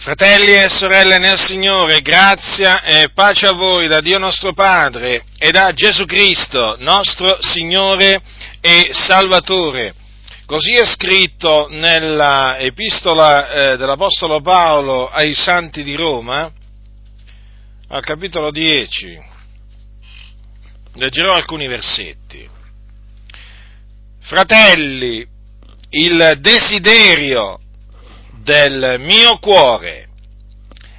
Fratelli e sorelle nel Signore, grazia e pace a voi da Dio nostro Padre e da Gesù Cristo, nostro Signore e Salvatore. Così è scritto nella epistola eh, dell'Apostolo Paolo ai Santi di Roma, al capitolo 10. Leggerò alcuni versetti. Fratelli, il desiderio del mio cuore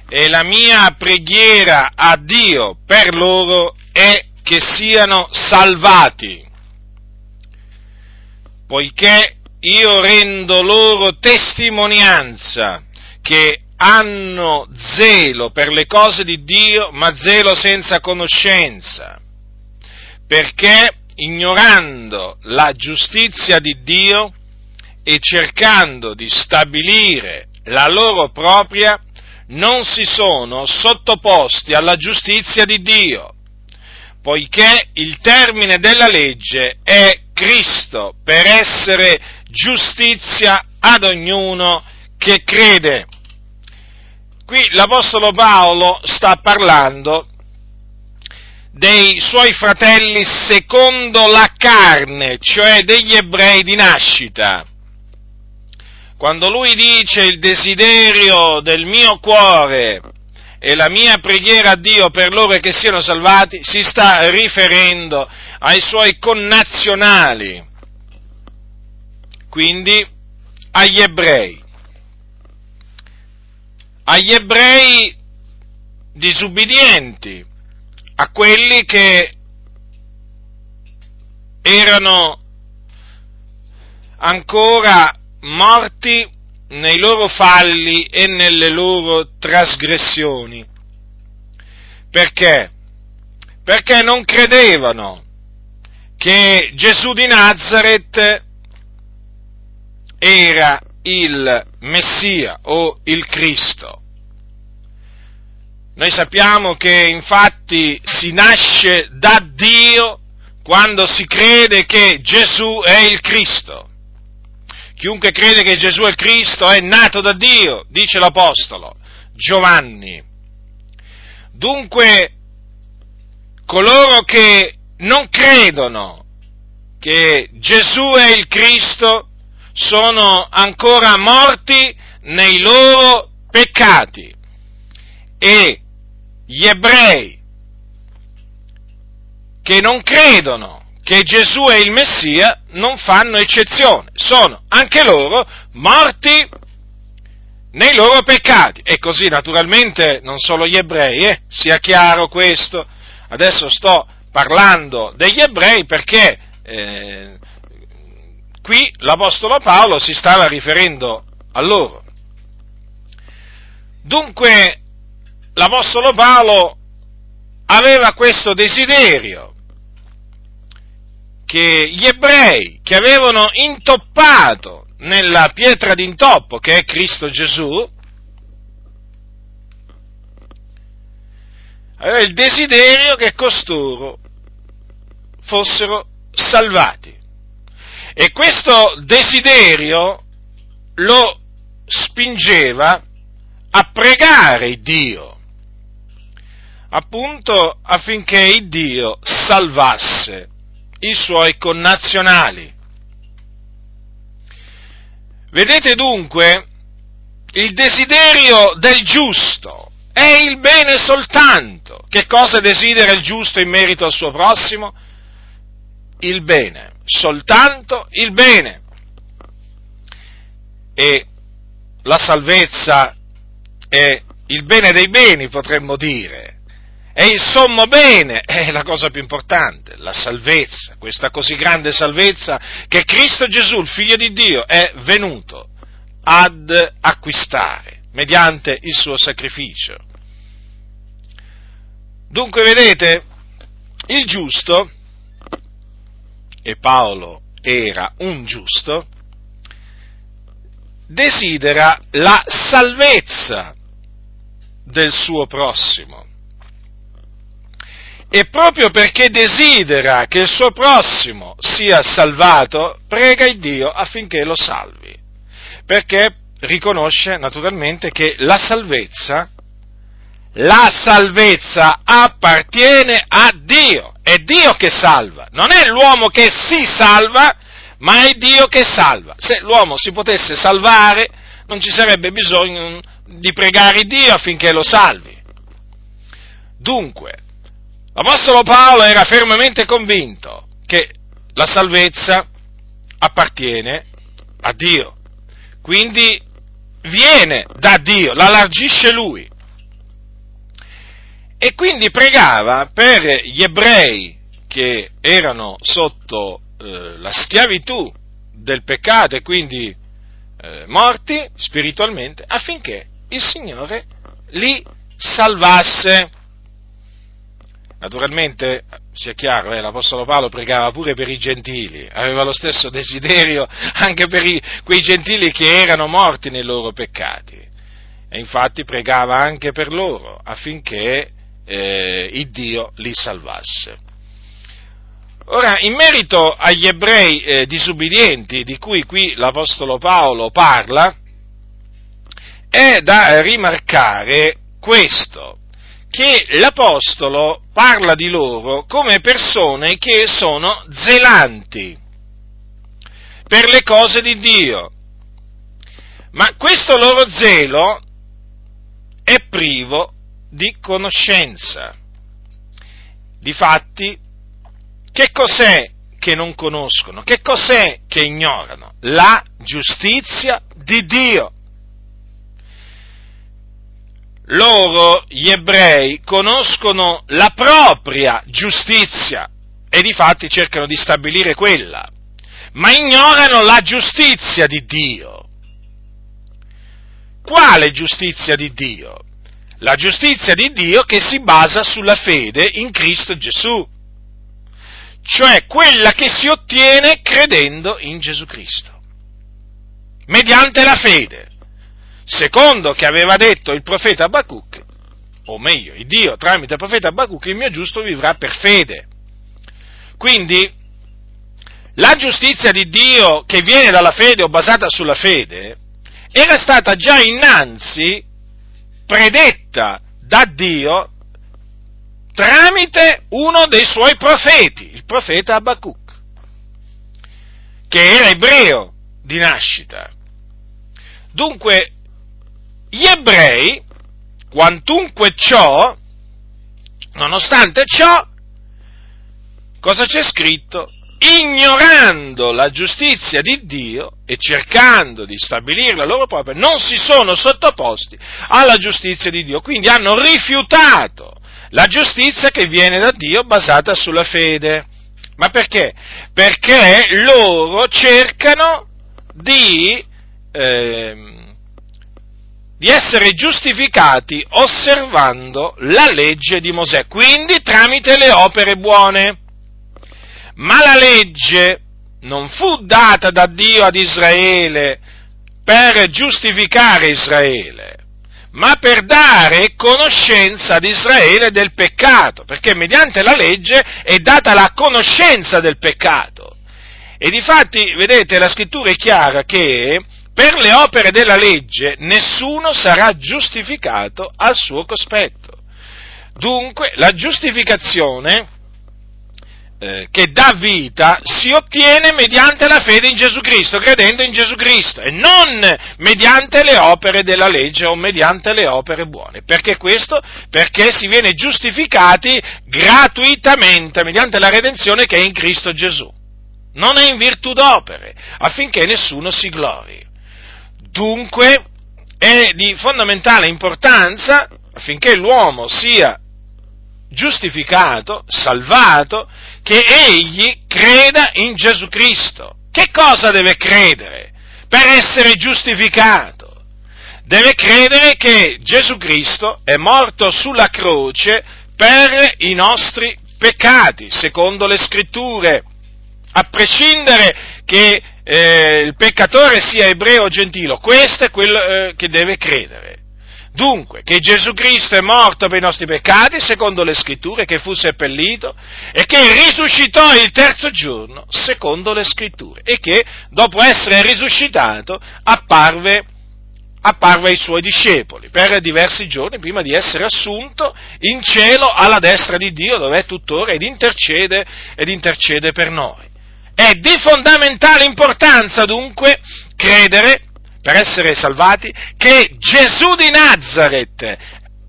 e la mia preghiera a Dio per loro è che siano salvati, poiché io rendo loro testimonianza che hanno zelo per le cose di Dio, ma zelo senza conoscenza, perché ignorando la giustizia di Dio, e cercando di stabilire la loro propria, non si sono sottoposti alla giustizia di Dio, poiché il termine della legge è Cristo per essere giustizia ad ognuno che crede. Qui l'Apostolo Paolo sta parlando dei suoi fratelli secondo la carne, cioè degli ebrei di nascita quando lui dice il desiderio del mio cuore e la mia preghiera a Dio per loro che siano salvati, si sta riferendo ai suoi connazionali, quindi agli ebrei, agli ebrei disubbidienti, a quelli che erano ancora morti nei loro falli e nelle loro trasgressioni. Perché? Perché non credevano che Gesù di Nazareth era il Messia o il Cristo. Noi sappiamo che infatti si nasce da Dio quando si crede che Gesù è il Cristo. Chiunque crede che Gesù è il Cristo è nato da Dio, dice l'Apostolo Giovanni. Dunque, coloro che non credono che Gesù è il Cristo sono ancora morti nei loro peccati e gli ebrei che non credono che Gesù è il Messia non fanno eccezione, sono anche loro morti nei loro peccati. E così naturalmente non solo gli ebrei, eh, sia chiaro questo. Adesso sto parlando degli ebrei perché eh, qui l'Apostolo Paolo si stava riferendo a loro. Dunque l'Apostolo Paolo aveva questo desiderio che gli ebrei che avevano intoppato nella pietra d'intoppo che è Cristo Gesù, aveva il desiderio che costoro fossero salvati. E questo desiderio lo spingeva a pregare Dio, appunto affinché Dio salvasse i suoi connazionali. Vedete dunque, il desiderio del giusto è il bene soltanto. Che cosa desidera il giusto in merito al suo prossimo? Il bene, soltanto il bene. E la salvezza è il bene dei beni, potremmo dire, è il sommo bene, è la cosa più importante, la salvezza, questa così grande salvezza che Cristo Gesù, il Figlio di Dio, è venuto ad acquistare mediante il suo sacrificio. Dunque, vedete, il giusto, e Paolo era un giusto, desidera la salvezza del suo prossimo e proprio perché desidera che il suo prossimo sia salvato, prega il Dio affinché lo salvi. Perché riconosce naturalmente che la salvezza, la salvezza appartiene a Dio, è Dio che salva, non è l'uomo che si salva, ma è Dio che salva. Se l'uomo si potesse salvare, non ci sarebbe bisogno di pregare Dio affinché lo salvi. Dunque, l'Apostolo Paolo era fermamente convinto che la salvezza appartiene a Dio, quindi viene da Dio, la largisce Lui. E quindi pregava per gli ebrei che erano sotto eh, la schiavitù del peccato e quindi eh, morti spiritualmente affinché il Signore li salvasse. Naturalmente, sia chiaro, eh, l'Apostolo Paolo pregava pure per i gentili, aveva lo stesso desiderio anche per i, quei gentili che erano morti nei loro peccati. E infatti pregava anche per loro affinché eh, il Dio li salvasse. Ora, in merito agli ebrei eh, disubbidienti di cui qui l'Apostolo Paolo parla, è da rimarcare questo, che l'Apostolo parla di loro come persone che sono zelanti per le cose di Dio, ma questo loro zelo è privo di conoscenza. Difatti, che cos'è che non conoscono? Che cos'è che ignorano? La giustizia di Dio loro, gli ebrei, conoscono la propria giustizia e di fatti cercano di stabilire quella, ma ignorano la giustizia di Dio. Quale giustizia di Dio? La giustizia di Dio che si basa sulla fede in Cristo Gesù, cioè quella che si ottiene credendo in Gesù Cristo, mediante la fede secondo che aveva detto il profeta Abacuc, o meglio, il Dio tramite il profeta Abacuc, il mio giusto vivrà per fede. Quindi, la giustizia di Dio che viene dalla fede o basata sulla fede era stata già innanzi predetta da Dio tramite uno dei suoi profeti, il profeta Abacuc, che era ebreo di nascita. Dunque, gli ebrei, quantunque ciò, nonostante ciò, cosa c'è scritto? Ignorando la giustizia di Dio e cercando di stabilirla loro propria, non si sono sottoposti alla giustizia di Dio, quindi hanno rifiutato la giustizia che viene da Dio basata sulla fede. Ma perché? Perché loro cercano di eh, di essere giustificati osservando la legge di Mosè, quindi tramite le opere buone. Ma la legge non fu data da Dio ad Israele per giustificare Israele, ma per dare conoscenza ad Israele del peccato, perché mediante la legge è data la conoscenza del peccato. E difatti, vedete, la scrittura è chiara che per le opere della legge nessuno sarà giustificato al suo cospetto. Dunque la giustificazione eh, che dà vita si ottiene mediante la fede in Gesù Cristo, credendo in Gesù Cristo e non mediante le opere della legge o mediante le opere buone. Perché questo? Perché si viene giustificati gratuitamente mediante la redenzione che è in Cristo Gesù. Non è in virtù d'opere, affinché nessuno si glori. Dunque è di fondamentale importanza affinché l'uomo sia giustificato, salvato, che egli creda in Gesù Cristo. Che cosa deve credere per essere giustificato? Deve credere che Gesù Cristo è morto sulla croce per i nostri peccati, secondo le scritture, a prescindere che eh, il peccatore sia ebreo o gentile, questo è quello eh, che deve credere. Dunque, che Gesù Cristo è morto per i nostri peccati, secondo le scritture, che fu seppellito e che risuscitò il terzo giorno, secondo le scritture, e che dopo essere risuscitato apparve apparve ai suoi discepoli per diversi giorni prima di essere assunto in cielo alla destra di Dio dove è tuttora ed intercede, ed intercede per noi. È di fondamentale importanza dunque credere, per essere salvati, che Gesù di Nazareth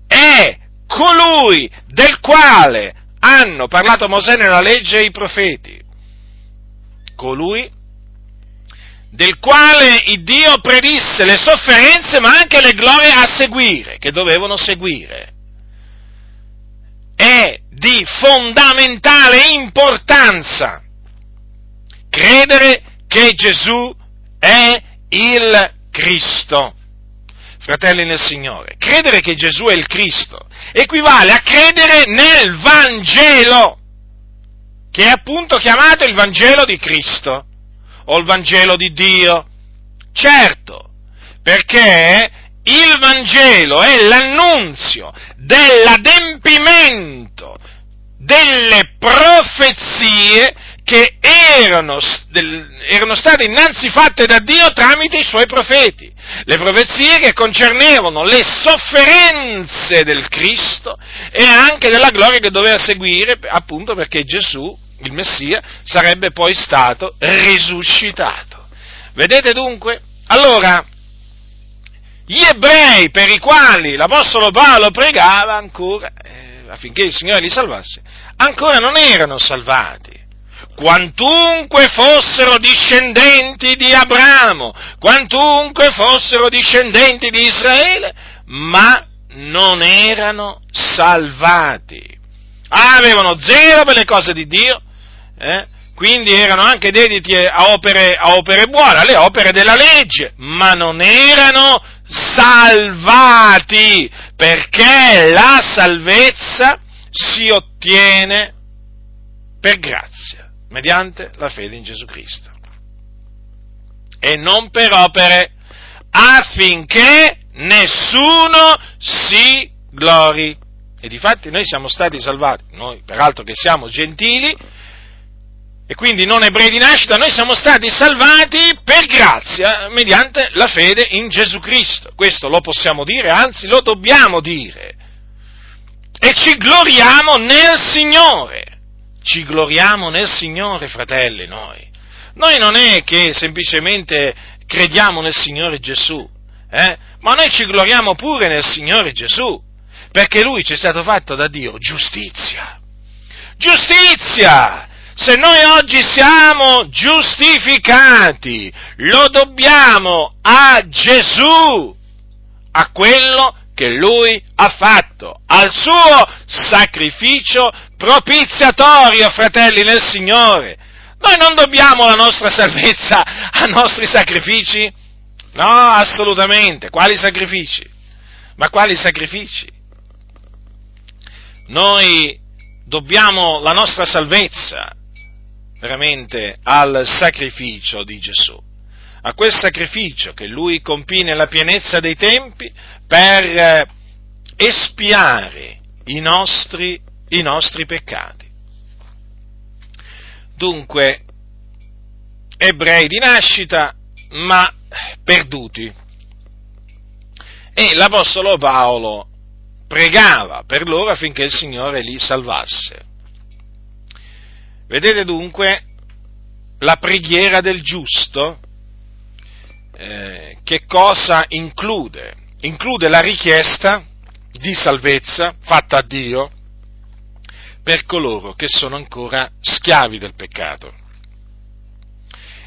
è colui del quale hanno parlato Mosè nella legge e i profeti. Colui del quale Dio predisse le sofferenze ma anche le glorie a seguire, che dovevano seguire. È di fondamentale importanza credere che Gesù è il Cristo. Fratelli nel Signore, credere che Gesù è il Cristo equivale a credere nel Vangelo, che è appunto chiamato il Vangelo di Cristo o il Vangelo di Dio. Certo, perché il Vangelo è l'annunzio dell'adempimento delle profezie che erano, erano, state innanzi fatte da Dio tramite i suoi profeti. Le profezie che concernevano le sofferenze del Cristo e anche della gloria che doveva seguire, appunto perché Gesù il Messia, sarebbe poi stato risuscitato. Vedete dunque? Allora, gli ebrei per i quali l'Apostolo Paolo pregava ancora, eh, affinché il Signore li salvasse, ancora non erano salvati. Quantunque fossero discendenti di Abramo, quantunque fossero discendenti di Israele, ma non erano salvati. Avevano zelo per le cose di Dio, eh? quindi erano anche dediti a opere, a opere buone, alle opere della legge, ma non erano salvati, perché la salvezza si ottiene per grazia, mediante la fede in Gesù Cristo. E non per opere, affinché nessuno si glori. E difatti noi siamo stati salvati, noi peraltro che siamo gentili, e quindi non ebrei di nascita, noi siamo stati salvati per grazia, mediante la fede in Gesù Cristo. Questo lo possiamo dire, anzi lo dobbiamo dire. E ci gloriamo nel Signore. Ci gloriamo nel Signore, fratelli, noi. Noi non è che semplicemente crediamo nel Signore Gesù, eh? ma noi ci gloriamo pure nel Signore Gesù, perché Lui ci è stato fatto da Dio giustizia. Giustizia! Se noi oggi siamo giustificati, lo dobbiamo a Gesù, a quello che lui ha fatto, al suo sacrificio propiziatorio, fratelli nel Signore. Noi non dobbiamo la nostra salvezza ai nostri sacrifici? No, assolutamente. Quali sacrifici? Ma quali sacrifici? Noi dobbiamo la nostra salvezza veramente al sacrificio di Gesù, a quel sacrificio che lui compì nella pienezza dei tempi per espiare i nostri, i nostri peccati. Dunque, ebrei di nascita, ma perduti. E l'Apostolo Paolo pregava per loro affinché il Signore li salvasse. Vedete dunque la preghiera del giusto eh, che cosa include? Include la richiesta di salvezza fatta a Dio per coloro che sono ancora schiavi del peccato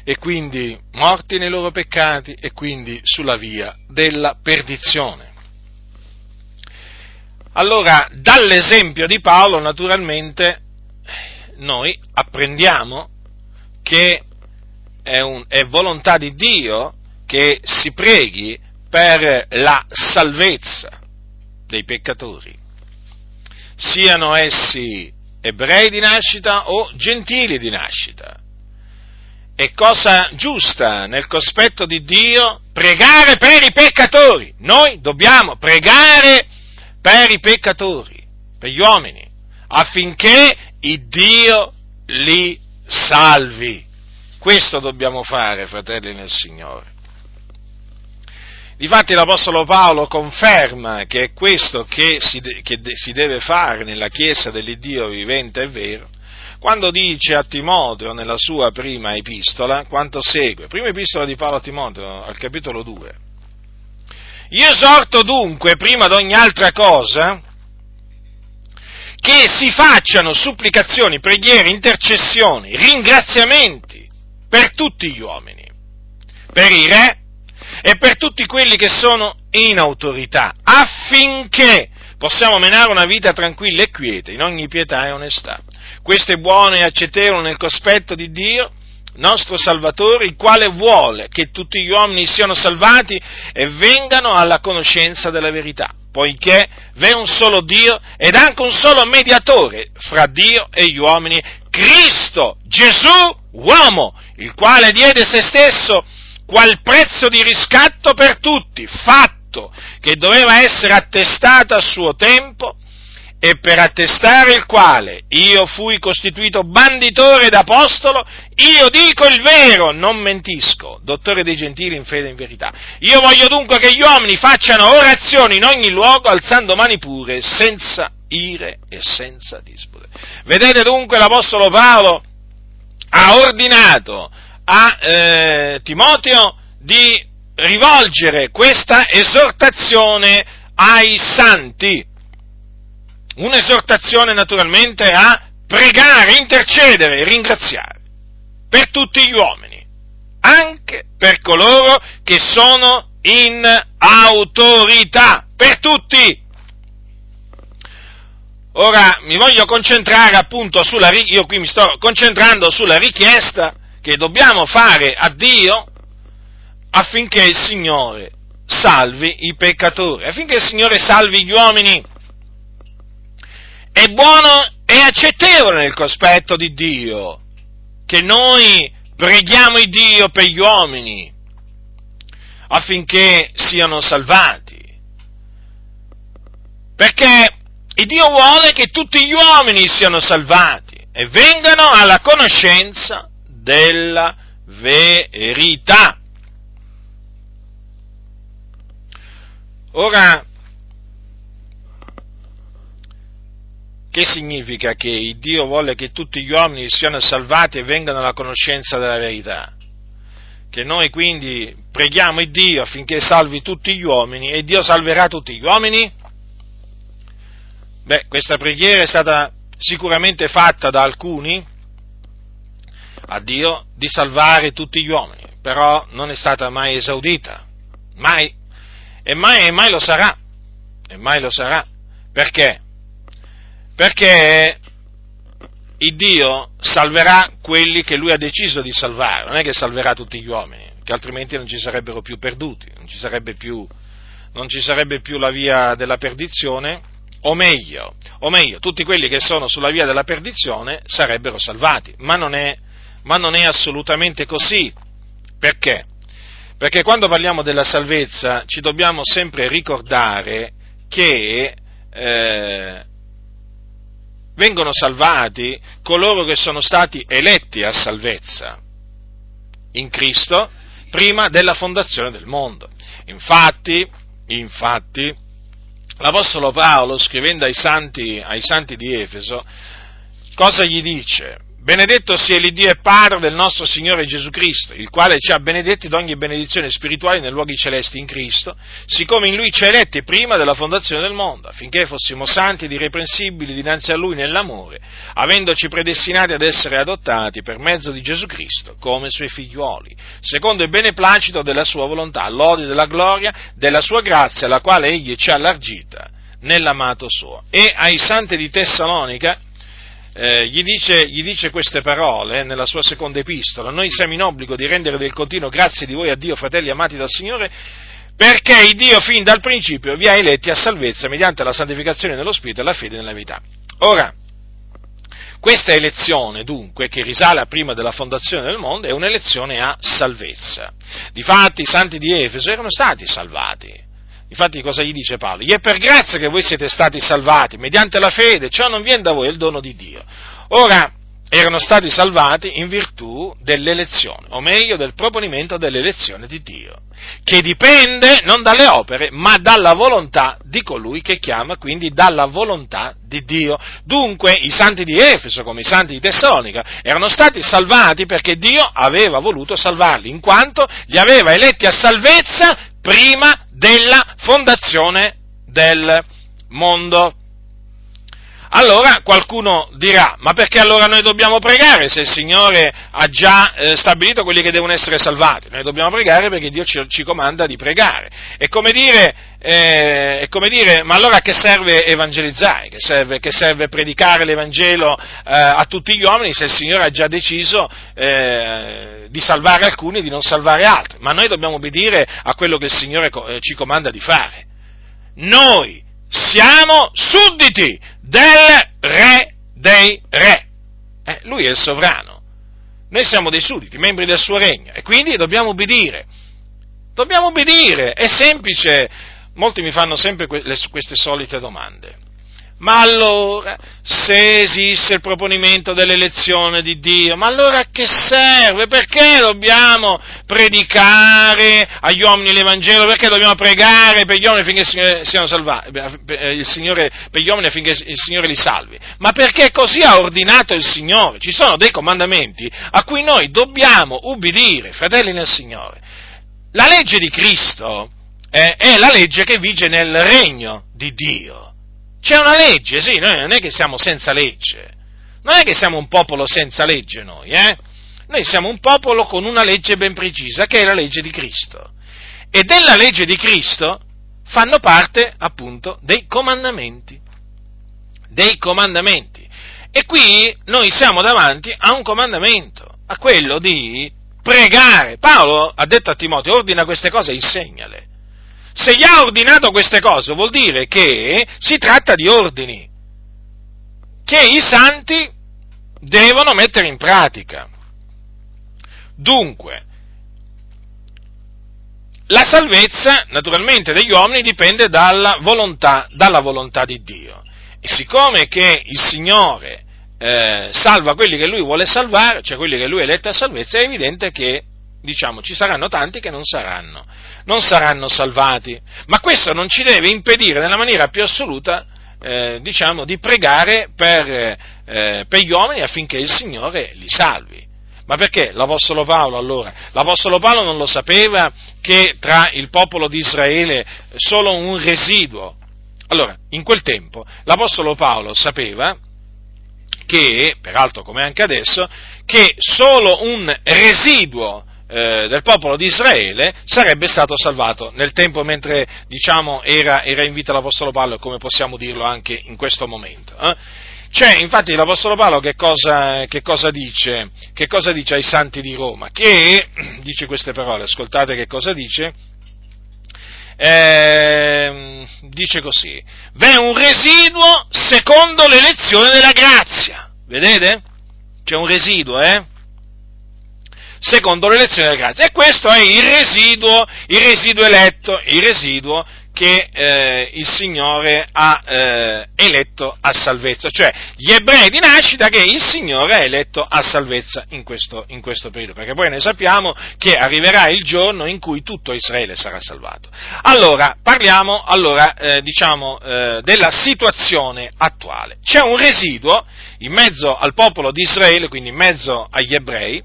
e quindi morti nei loro peccati e quindi sulla via della perdizione. Allora, dall'esempio di Paolo, naturalmente, noi apprendiamo che è, un, è volontà di Dio che si preghi per la salvezza dei peccatori, siano essi ebrei di nascita o gentili di nascita. È cosa giusta nel cospetto di Dio pregare per i peccatori. Noi dobbiamo pregare per i peccatori, per gli uomini, affinché il Dio li salvi. Questo dobbiamo fare, fratelli nel Signore. Difatti l'Apostolo Paolo conferma che è questo che si, de- che de- si deve fare nella Chiesa dell'Iddio vivente e vero, quando dice a Timoteo nella sua prima epistola quanto segue. Prima epistola di Paolo a Timoteo, al capitolo 2. Io esorto dunque, prima di ogni altra cosa, che si facciano supplicazioni, preghiere, intercessioni, ringraziamenti per tutti gli uomini, per i re e per tutti quelli che sono in autorità, affinché possiamo menare una vita tranquilla e quieta, in ogni pietà e onestà. Questo è buono e accettevole nel cospetto di Dio, nostro Salvatore, il quale vuole che tutti gli uomini siano salvati e vengano alla conoscenza della verità, poiché v'è un solo Dio ed anche un solo mediatore fra Dio e gli uomini, Cristo Gesù, uomo, il quale diede se stesso qual prezzo di riscatto per tutti, fatto che doveva essere attestato a suo tempo e per attestare il quale io fui costituito banditore ed apostolo, io dico il vero, non mentisco, dottore dei gentili in fede e in verità. Io voglio dunque che gli uomini facciano orazioni in ogni luogo, alzando mani pure, senza ire e senza dispute. Vedete dunque l'Apostolo Paolo ha ordinato a eh, Timoteo di rivolgere questa esortazione ai santi, un'esortazione naturalmente a pregare, intercedere ringraziare per tutti gli uomini, anche per coloro che sono in autorità, per tutti. Ora mi voglio concentrare appunto sulla, io qui mi sto concentrando sulla richiesta che dobbiamo fare a Dio affinché il Signore salvi i peccatori, affinché il Signore salvi gli uomini. È buono e accettevole nel cospetto di Dio che noi preghiamo il Dio per gli uomini affinché siano salvati. Perché il Dio vuole che tutti gli uomini siano salvati e vengano alla conoscenza della verità. Ora, che significa che Dio vuole che tutti gli uomini siano salvati e vengano alla conoscenza della verità? Che noi quindi preghiamo Dio affinché salvi tutti gli uomini e Dio salverà tutti gli uomini? Beh, questa preghiera è stata sicuramente fatta da alcuni, a Dio di salvare tutti gli uomini, però non è stata mai esaudita, mai, e mai, e mai lo sarà, e mai lo sarà. Perché? Perché il Dio salverà quelli che lui ha deciso di salvare, non è che salverà tutti gli uomini, che altrimenti non ci sarebbero più perduti, non ci sarebbe più, ci sarebbe più la via della perdizione, o meglio, o meglio, tutti quelli che sono sulla via della perdizione sarebbero salvati, ma non è, ma non è assolutamente così. Perché? Perché quando parliamo della salvezza ci dobbiamo sempre ricordare che eh, vengono salvati coloro che sono stati eletti a salvezza in Cristo prima della fondazione del mondo. Infatti, infatti l'Apostolo Paolo, scrivendo ai santi, ai santi di Efeso, cosa gli dice? Benedetto sia l'Iddio e Padre del nostro Signore Gesù Cristo, il quale ci ha benedetti d'ogni benedizione spirituale nei luoghi celesti in Cristo, siccome in Lui ci ha eletti prima della fondazione del mondo, affinché fossimo santi ed irreprensibili dinanzi a Lui nell'amore, avendoci predestinati ad essere adottati per mezzo di Gesù Cristo come Suoi figliuoli, secondo il beneplacito della Sua volontà, all'odio della gloria della Sua grazia, la quale Egli ci ha allargita nell'amato Suo. E ai santi di Tessalonica, eh, gli, dice, gli, dice, queste parole eh, nella sua seconda epistola, noi siamo in obbligo di rendere del continuo grazie di voi a Dio, fratelli amati dal Signore, perché il Dio fin dal principio vi ha eletti a salvezza mediante la santificazione nello Spirito e la fede nella vita. Ora, questa elezione, dunque, che risale a prima della fondazione del mondo, è un'elezione a salvezza. Difatti i santi di Efeso erano stati salvati, Infatti cosa gli dice Paolo? Gli è per grazia che voi siete stati salvati, mediante la fede, ciò non viene da voi, è il dono di Dio. Ora, erano stati salvati in virtù dell'elezione, o meglio del proponimento dell'elezione di Dio, che dipende non dalle opere, ma dalla volontà di colui che chiama, quindi dalla volontà di Dio. Dunque i santi di Efeso, come i santi di Tessalonica, erano stati salvati perché Dio aveva voluto salvarli, in quanto li aveva eletti a salvezza prima della fondazione del mondo. Allora qualcuno dirà, ma perché allora noi dobbiamo pregare se il Signore ha già eh, stabilito quelli che devono essere salvati? Noi dobbiamo pregare perché Dio ci, ci comanda di pregare. È come, dire, eh, è come dire, ma allora che serve evangelizzare? Che serve, che serve predicare l'Evangelo eh, a tutti gli uomini se il Signore ha già deciso eh, di salvare alcuni e di non salvare altri? Ma noi dobbiamo obbedire a quello che il Signore eh, ci comanda di fare. Noi siamo sudditi del re dei re. Eh, lui è il sovrano. Noi siamo dei sudditi, membri del suo regno, e quindi dobbiamo obbedire. Dobbiamo obbedire, è semplice. Molti mi fanno sempre queste solite domande. Ma allora, se esiste il proponimento dell'elezione di Dio, ma allora a che serve? Perché dobbiamo predicare agli uomini l'Evangelo? Perché dobbiamo pregare per gli uomini affinché siano salvati, il Signore, per gli uomini affinché il Signore li salvi? Ma perché così ha ordinato il Signore? Ci sono dei comandamenti a cui noi dobbiamo ubbidire, fratelli nel Signore. La legge di Cristo eh, è la legge che vige nel regno di Dio. C'è una legge, sì, noi non è che siamo senza legge, non è che siamo un popolo senza legge noi, eh? Noi siamo un popolo con una legge ben precisa, che è la legge di Cristo. E della legge di Cristo fanno parte, appunto, dei comandamenti. Dei comandamenti. E qui noi siamo davanti a un comandamento, a quello di pregare. Paolo ha detto a Timoteo, ordina queste cose e insegnale. Se gli ha ordinato queste cose vuol dire che si tratta di ordini che i santi devono mettere in pratica. Dunque, la salvezza naturalmente degli uomini dipende dalla volontà, dalla volontà di Dio. E siccome che il Signore eh, salva quelli che Lui vuole salvare, cioè quelli che Lui è eletto a salvezza, è evidente che diciamo, ci saranno tanti che non saranno, non saranno salvati, ma questo non ci deve impedire nella maniera più assoluta, eh, diciamo, di pregare per, eh, per gli uomini affinché il Signore li salvi. Ma perché l'Apostolo Paolo allora? L'Apostolo Paolo non lo sapeva che tra il popolo di Israele solo un residuo. Allora, in quel tempo l'Apostolo Paolo sapeva che, peraltro come anche adesso, che solo un residuo eh, del popolo di Israele sarebbe stato salvato nel tempo mentre diciamo, era, era, in vita l'Apostolo Paolo, come possiamo dirlo anche in questo momento. Eh? C'è infatti l'Apostolo Paolo che cosa, che, cosa dice, che cosa dice ai santi di Roma? Che dice queste parole, ascoltate che cosa dice. Eh, dice così, v'è un residuo secondo l'elezione della grazia, vedete? C'è un residuo, eh? Secondo l'elezione della grazia. E questo è il residuo, il residuo eletto, il residuo che eh, il Signore ha eh, eletto a salvezza, cioè gli ebrei di nascita che il Signore ha eletto a salvezza in questo, in questo periodo, perché poi noi sappiamo che arriverà il giorno in cui tutto Israele sarà salvato. Allora, parliamo allora, eh, diciamo, eh, della situazione attuale. C'è un residuo in mezzo al popolo di Israele, quindi in mezzo agli ebrei,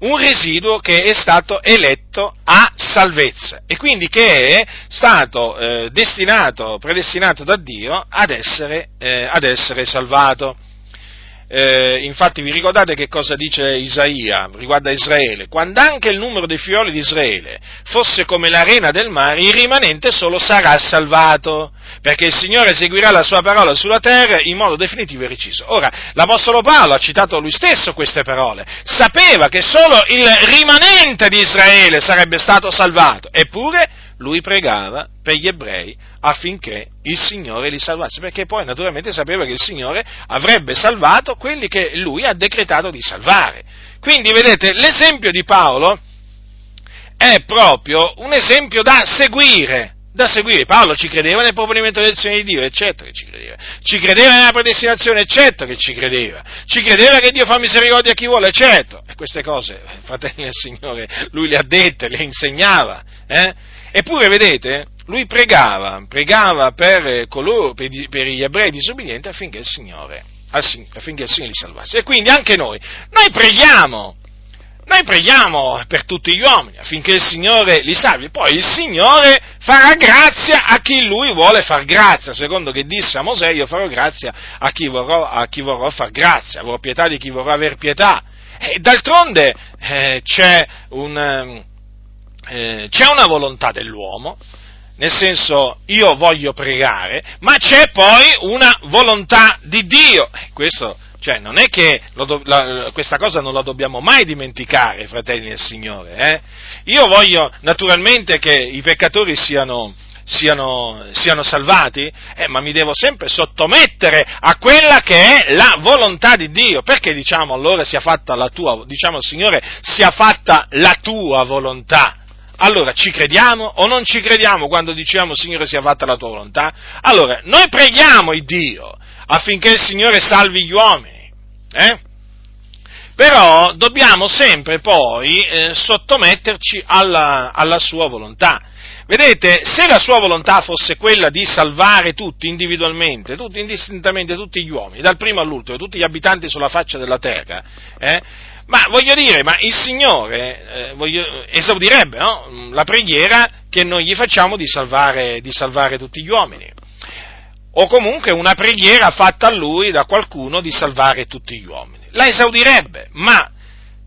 un residuo che è stato eletto a salvezza e quindi che è stato eh, destinato, predestinato da Dio ad essere, eh, ad essere salvato. Eh, infatti vi ricordate che cosa dice Isaia riguardo a Israele? Quando anche il numero dei figlioli di Israele fosse come l'arena del mare, il rimanente solo sarà salvato, perché il Signore eseguirà la sua parola sulla terra in modo definitivo e preciso. Ora, l'Apostolo Paolo ha citato lui stesso queste parole, sapeva che solo il rimanente di Israele sarebbe stato salvato, eppure lui pregava per gli ebrei affinché il Signore li salvasse, perché poi naturalmente sapeva che il Signore avrebbe salvato quelli che lui ha decretato di salvare. Quindi vedete, l'esempio di Paolo è proprio un esempio da seguire, da seguire. Paolo ci credeva nel proponimento dell'elezione di Dio, eccetera che ci credeva. Ci credeva nella predestinazione, eccetera che ci credeva. Ci credeva che Dio fa misericordia a chi vuole, eccetera. E queste cose, fratelli del Signore, lui le ha dette, le insegnava. Eh? Eppure, vedete, lui pregava, pregava per coloro, per, gli ebrei disobbedienti affinché il Signore, affinché il Signore li salvasse. E quindi anche noi, noi preghiamo noi preghiamo per tutti gli uomini affinché il Signore li salvi, poi il Signore farà grazia a chi lui vuole far grazia, secondo che disse a Mosè io farò grazia a chi vorrò, a chi vorrò far grazia, avrò pietà di chi vorrà aver pietà. E d'altronde eh, c'è, un, ehm, eh, c'è una volontà dell'uomo, nel senso io voglio pregare, ma c'è poi una volontà di Dio. Questo cioè, non è che do, la, questa cosa non la dobbiamo mai dimenticare, fratelli del Signore. Eh? Io voglio naturalmente che i peccatori siano, siano, siano salvati, eh, ma mi devo sempre sottomettere a quella che è la volontà di Dio. Perché diciamo allora sia fatta la tua, diciamo Signore, sia fatta la tua volontà? Allora, ci crediamo o non ci crediamo quando diciamo Signore sia fatta la tua volontà? Allora, noi preghiamo il Dio, affinché il Signore salvi gli uomini. Eh? Però dobbiamo sempre poi eh, sottometterci alla, alla sua volontà. Vedete, se la sua volontà fosse quella di salvare tutti individualmente, tutti indistintamente, tutti gli uomini, dal primo all'ultimo, tutti gli abitanti sulla faccia della terra, eh, ma voglio dire, ma il Signore eh, voglio, esaudirebbe no? la preghiera che noi gli facciamo di salvare, di salvare tutti gli uomini o comunque una preghiera fatta a lui da qualcuno di salvare tutti gli uomini. La esaudirebbe, ma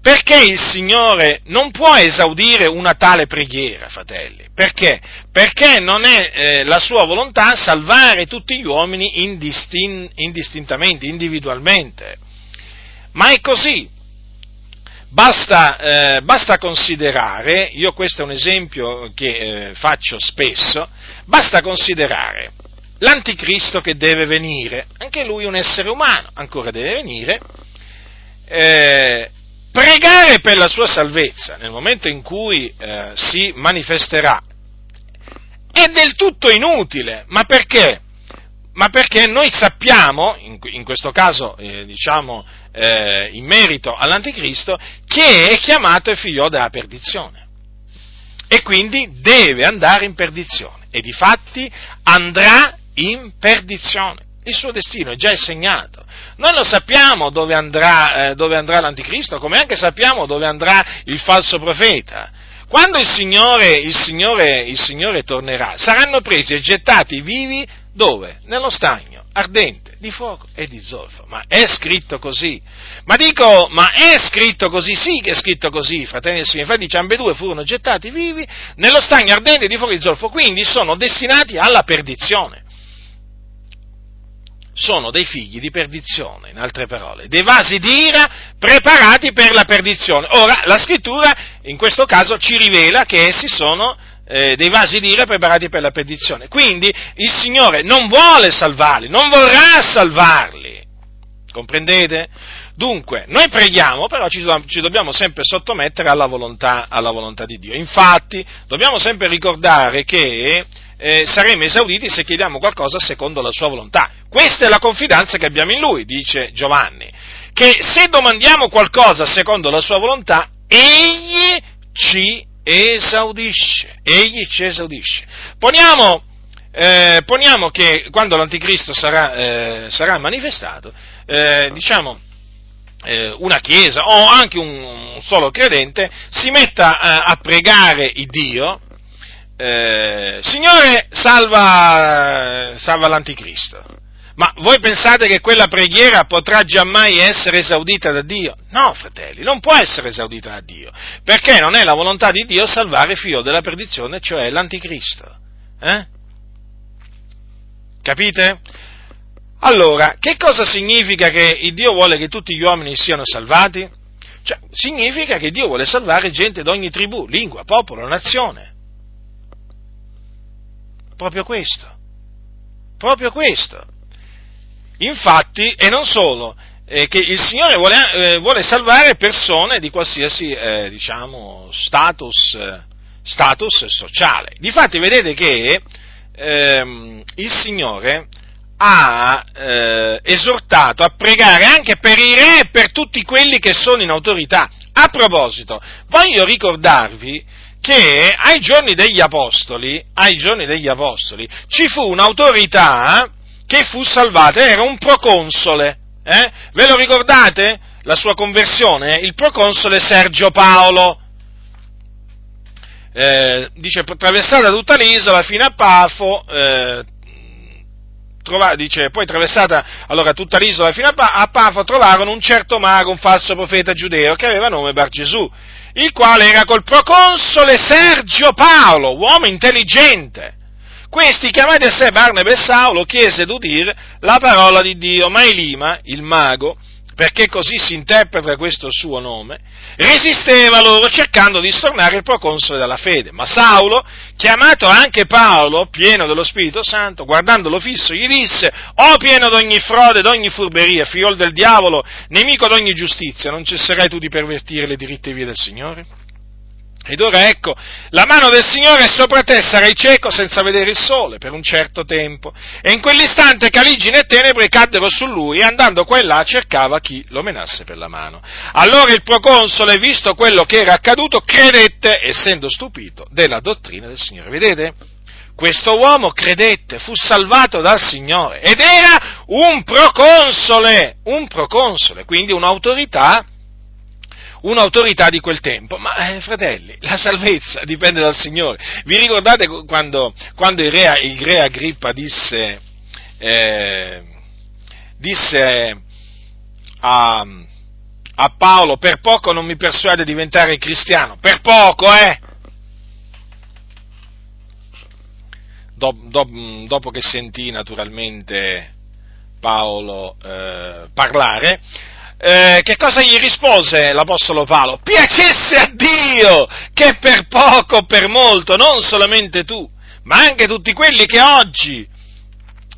perché il Signore non può esaudire una tale preghiera, fratelli? Perché? Perché non è eh, la sua volontà salvare tutti gli uomini indistin- indistintamente, individualmente. Ma è così. Basta, eh, basta, considerare, io questo è un esempio che eh, faccio spesso, basta considerare l'anticristo che deve venire, anche lui un essere umano, ancora deve venire, eh, pregare per la sua salvezza nel momento in cui eh, si manifesterà è del tutto inutile, ma perché? Ma perché noi sappiamo, in, in questo caso eh, diciamo eh, in merito all'anticristo, che è chiamato il figlio della perdizione e quindi deve andare in perdizione e di fatti andrà in perdizione. Il suo destino è già segnato. Noi lo sappiamo dove andrà, eh, dove andrà l'anticristo, come anche sappiamo dove andrà il falso profeta. Quando il Signore, il, Signore, il Signore tornerà, saranno presi e gettati vivi dove? Nello stagno ardente di fuoco e di zolfo. Ma è scritto così. Ma dico, ma è scritto così? Sì che è scritto così, fratelli del Signore. Infatti ambedue furono gettati vivi nello stagno ardente di fuoco e di zolfo, quindi sono destinati alla perdizione sono dei figli di perdizione, in altre parole, dei vasi di ira preparati per la perdizione. Ora, la scrittura in questo caso ci rivela che essi sono eh, dei vasi di ira preparati per la perdizione. Quindi il Signore non vuole salvarli, non vorrà salvarli. Comprendete? Dunque, noi preghiamo, però ci, ci dobbiamo sempre sottomettere alla volontà, alla volontà, di Dio. Infatti, dobbiamo sempre ricordare che eh, saremo esauditi se chiediamo qualcosa secondo la sua volontà. Questa è la confidenza che abbiamo in lui, dice Giovanni, che se domandiamo qualcosa secondo la sua volontà, egli ci esaudisce, egli ci esaudisce. Poniamo, eh, poniamo che quando l'anticristo sarà, eh, sarà manifestato, eh, diciamo, eh, una chiesa o anche un, solo credente si metta eh, a pregare il Dio eh, Signore, salva, salva l'anticristo. Ma voi pensate che quella preghiera potrà giammai essere esaudita da Dio? No, fratelli, non può essere esaudita da Dio, perché non è la volontà di Dio salvare il figlio della perdizione, cioè l'anticristo. Eh? Capite? Allora, che cosa significa che Dio vuole che tutti gli uomini siano salvati? Cioè, significa che Dio vuole salvare gente di ogni tribù, lingua, popolo, nazione. Proprio questo. Proprio questo. Infatti, e non solo, eh, che il Signore vuole, eh, vuole, salvare persone di qualsiasi, eh, diciamo, status, status sociale. Difatti vedete che ehm, il Signore ha eh, esortato a pregare anche per i re e per tutti quelli che sono in autorità. A proposito, voglio ricordarvi che ai giorni degli apostoli, ai giorni degli apostoli, ci fu un'autorità che fu salvata, era un proconsole. Eh? Ve lo ricordate? La sua conversione? Il proconsole Sergio Paolo. Eh, dice, attraversata tutta l'isola fino a Pafo, eh, dice, poi attraversata allora tutta l'isola fino a, Pafo, trovarono un certo mago, un falso profeta giudeo, che aveva nome Bar Gesù, il quale era col proconsole Sergio Paolo, uomo intelligente. Questi, chiamati a sé Barnabé e Saulo, chiese d'udire la parola di Dio, ma Elima, il mago, perché così si interpreta questo suo nome, resisteva loro cercando di stornare il proconsole dalla fede. Ma Saulo, chiamato anche Paolo, pieno dello Spirito Santo, guardandolo fisso, gli disse, o pieno d'ogni frode, d'ogni furberia, figliol del diavolo, nemico d'ogni giustizia, non cesserai tu di pervertire le diritte vie del Signore? Ed ora ecco, la mano del Signore è sopra te, sarai cieco senza vedere il sole per un certo tempo. E in quell'istante caligine e tenebre caddero su lui e andando qua e là cercava chi lo menasse per la mano. Allora il proconsole, visto quello che era accaduto, credette, essendo stupito, della dottrina del Signore. Vedete? Questo uomo credette, fu salvato dal Signore ed era un proconsole, un proconsole, quindi un'autorità un'autorità di quel tempo. Ma eh, fratelli, la salvezza dipende dal Signore. Vi ricordate quando, quando il, re, il, re, Agrippa disse, eh, disse a, a, Paolo, per poco non mi persuade a diventare cristiano, per poco, eh! dopo che sentì naturalmente Paolo eh, parlare, eh, che cosa gli rispose l'Apostolo Paolo? Piacesse a Dio che per poco o per molto, non solamente tu, ma anche tutti quelli che oggi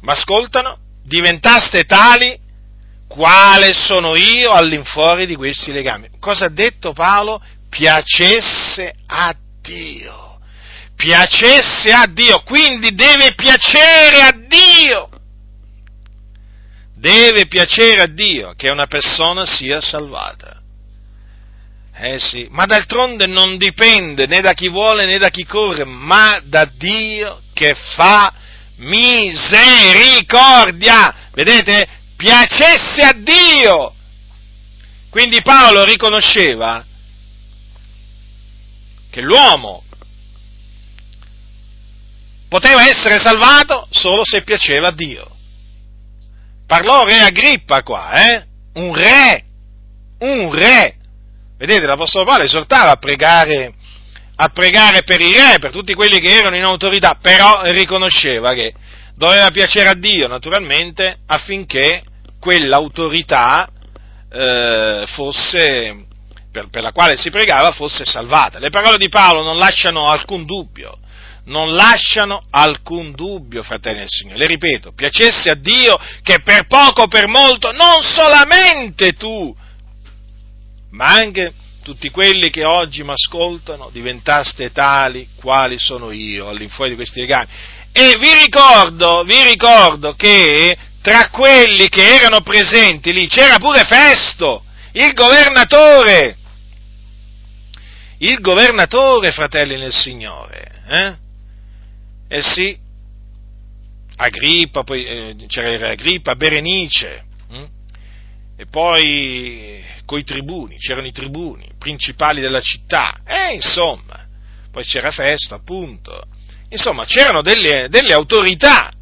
mi ascoltano, diventaste tali quale sono io all'infuori di questi legami. Cosa ha detto Paolo? Piacesse a Dio. Piacesse a Dio, quindi deve piacere a Dio deve piacere a Dio che una persona sia salvata. Eh sì, ma d'altronde non dipende né da chi vuole né da chi corre, ma da Dio che fa misericordia. Vedete? Piacesse a Dio. Quindi Paolo riconosceva che l'uomo poteva essere salvato solo se piaceva a Dio. Parlò re Agrippa qua, eh? Un re, un re. Vedete, l'Apostolo Paolo esortava a pregare, a pregare per i re, per tutti quelli che erano in autorità, però riconosceva che doveva piacere a Dio, naturalmente, affinché quell'autorità eh, fosse, per, per la quale si pregava fosse salvata. Le parole di Paolo non lasciano alcun dubbio non lasciano alcun dubbio, fratelli del Signore. Le ripeto, piacesse a Dio che per poco o per molto, non solamente tu, ma anche tutti quelli che oggi mi ascoltano, diventaste tali quali sono io all'infuori di questi legami. E vi ricordo, vi ricordo che tra quelli che erano presenti lì c'era pure Festo, il governatore, il governatore, fratelli nel Signore. Eh? Eh sì, Agrippa, poi eh, c'era Agrippa, Berenice, hm? e poi coi tribuni, c'erano i tribuni, principali della città, e insomma, poi c'era Festo, appunto, insomma, c'erano delle, delle autorità,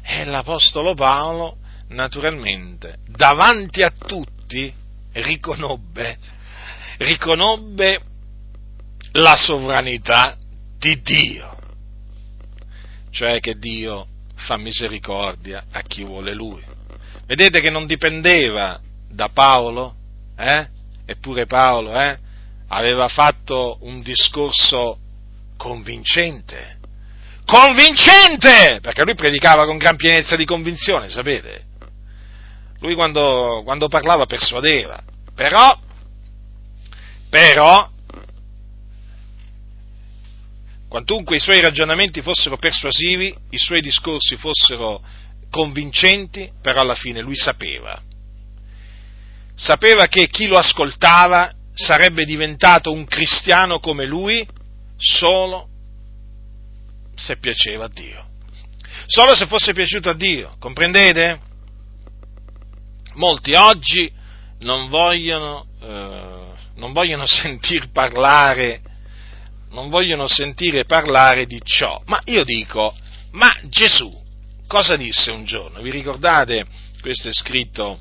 e l'Apostolo Paolo, naturalmente, davanti a tutti, riconobbe, riconobbe la sovranità di Dio cioè che Dio fa misericordia a chi vuole Lui. Vedete che non dipendeva da Paolo, eh? eppure Paolo eh? aveva fatto un discorso convincente, convincente, perché lui predicava con gran pienezza di convinzione, sapete? Lui quando, quando parlava persuadeva, però, però, quantunque i suoi ragionamenti fossero persuasivi, i suoi discorsi fossero convincenti, però alla fine lui sapeva. Sapeva che chi lo ascoltava sarebbe diventato un cristiano come lui solo se piaceva a Dio. Solo se fosse piaciuto a Dio, comprendete? Molti oggi non vogliono, eh, non vogliono sentir parlare, non vogliono sentire parlare di ciò. Ma io dico, ma Gesù cosa disse un giorno? Vi ricordate? Questo è scritto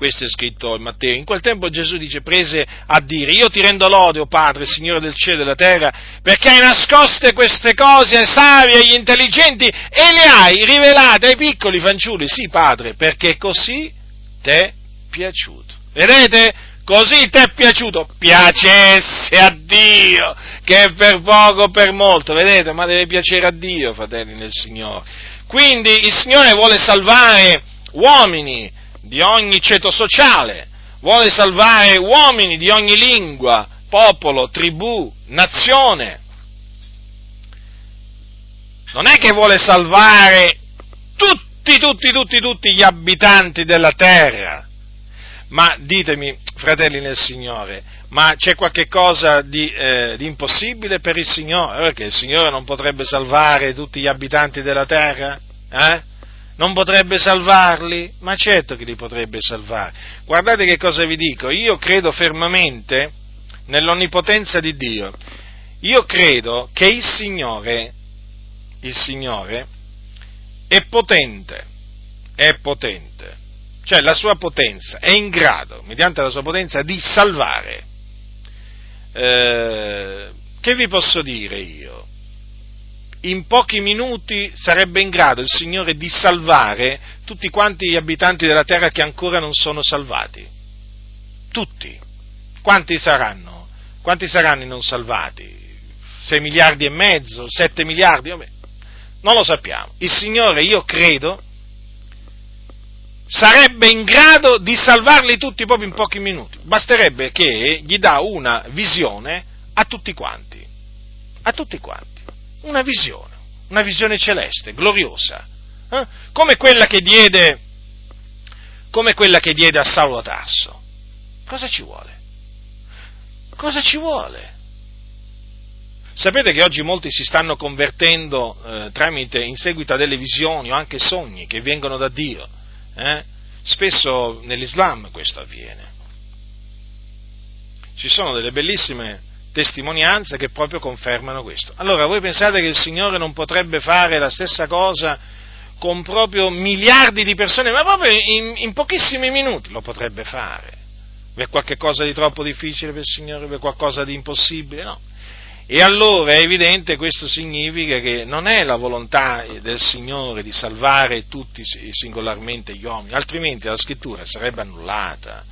questo è scritto in Matteo. In quel tempo Gesù dice, prese a dire, io ti rendo lode, o Padre, Signore del cielo e della terra, perché hai nascoste queste cose ai savi agli intelligenti e le hai rivelate ai piccoli fanciulli. Sì, Padre, perché così ti è piaciuto. Vedete? Così ti è piaciuto. Piacesse a Dio, che è per poco o per molto. Vedete? Ma deve piacere a Dio, fratelli nel Signore. Quindi il Signore vuole salvare uomini di ogni ceto sociale, vuole salvare uomini di ogni lingua, popolo, tribù, nazione. Non è che vuole salvare tutti, tutti, tutti, tutti gli abitanti della terra. Ma ditemi, fratelli nel Signore, ma c'è qualche cosa di, eh, di, impossibile per il Signore? Perché il Signore non potrebbe salvare tutti gli abitanti della terra? Eh? non potrebbe salvarli? Ma certo che li potrebbe salvare. Guardate che cosa vi dico, io credo fermamente nell'onnipotenza di Dio. Io credo che il Signore, il Signore è potente, è potente, cioè la sua potenza è in grado, mediante la sua potenza, di salvare. Eh, che vi posso dire io? in pochi minuti sarebbe in grado il Signore di salvare tutti quanti gli abitanti della terra che ancora non sono salvati. Tutti. Quanti saranno? Quanti saranno i non salvati? 6 miliardi e mezzo? 7 miliardi? Vabbè, non lo sappiamo. Il Signore, io credo, sarebbe in grado di salvarli tutti proprio in pochi minuti. Basterebbe che gli dà una visione a tutti quanti. A tutti quanti una visione, una visione celeste, gloriosa, eh? come, quella che diede, come quella che diede a Saulo Tarso. Cosa ci vuole? Cosa ci vuole? Sapete che oggi molti si stanno convertendo eh, tramite, in seguito a delle visioni o anche sogni che vengono da Dio. Eh? Spesso nell'Islam questo avviene. Ci sono delle bellissime testimonianze che proprio confermano questo. Allora, voi pensate che il Signore non potrebbe fare la stessa cosa con proprio miliardi di persone, ma proprio in, in pochissimi minuti lo potrebbe fare? V'è qualche cosa di troppo difficile per il Signore? V'è qualcosa di impossibile? No. E allora è evidente questo significa che non è la volontà del Signore di salvare tutti singolarmente gli uomini, altrimenti la scrittura sarebbe annullata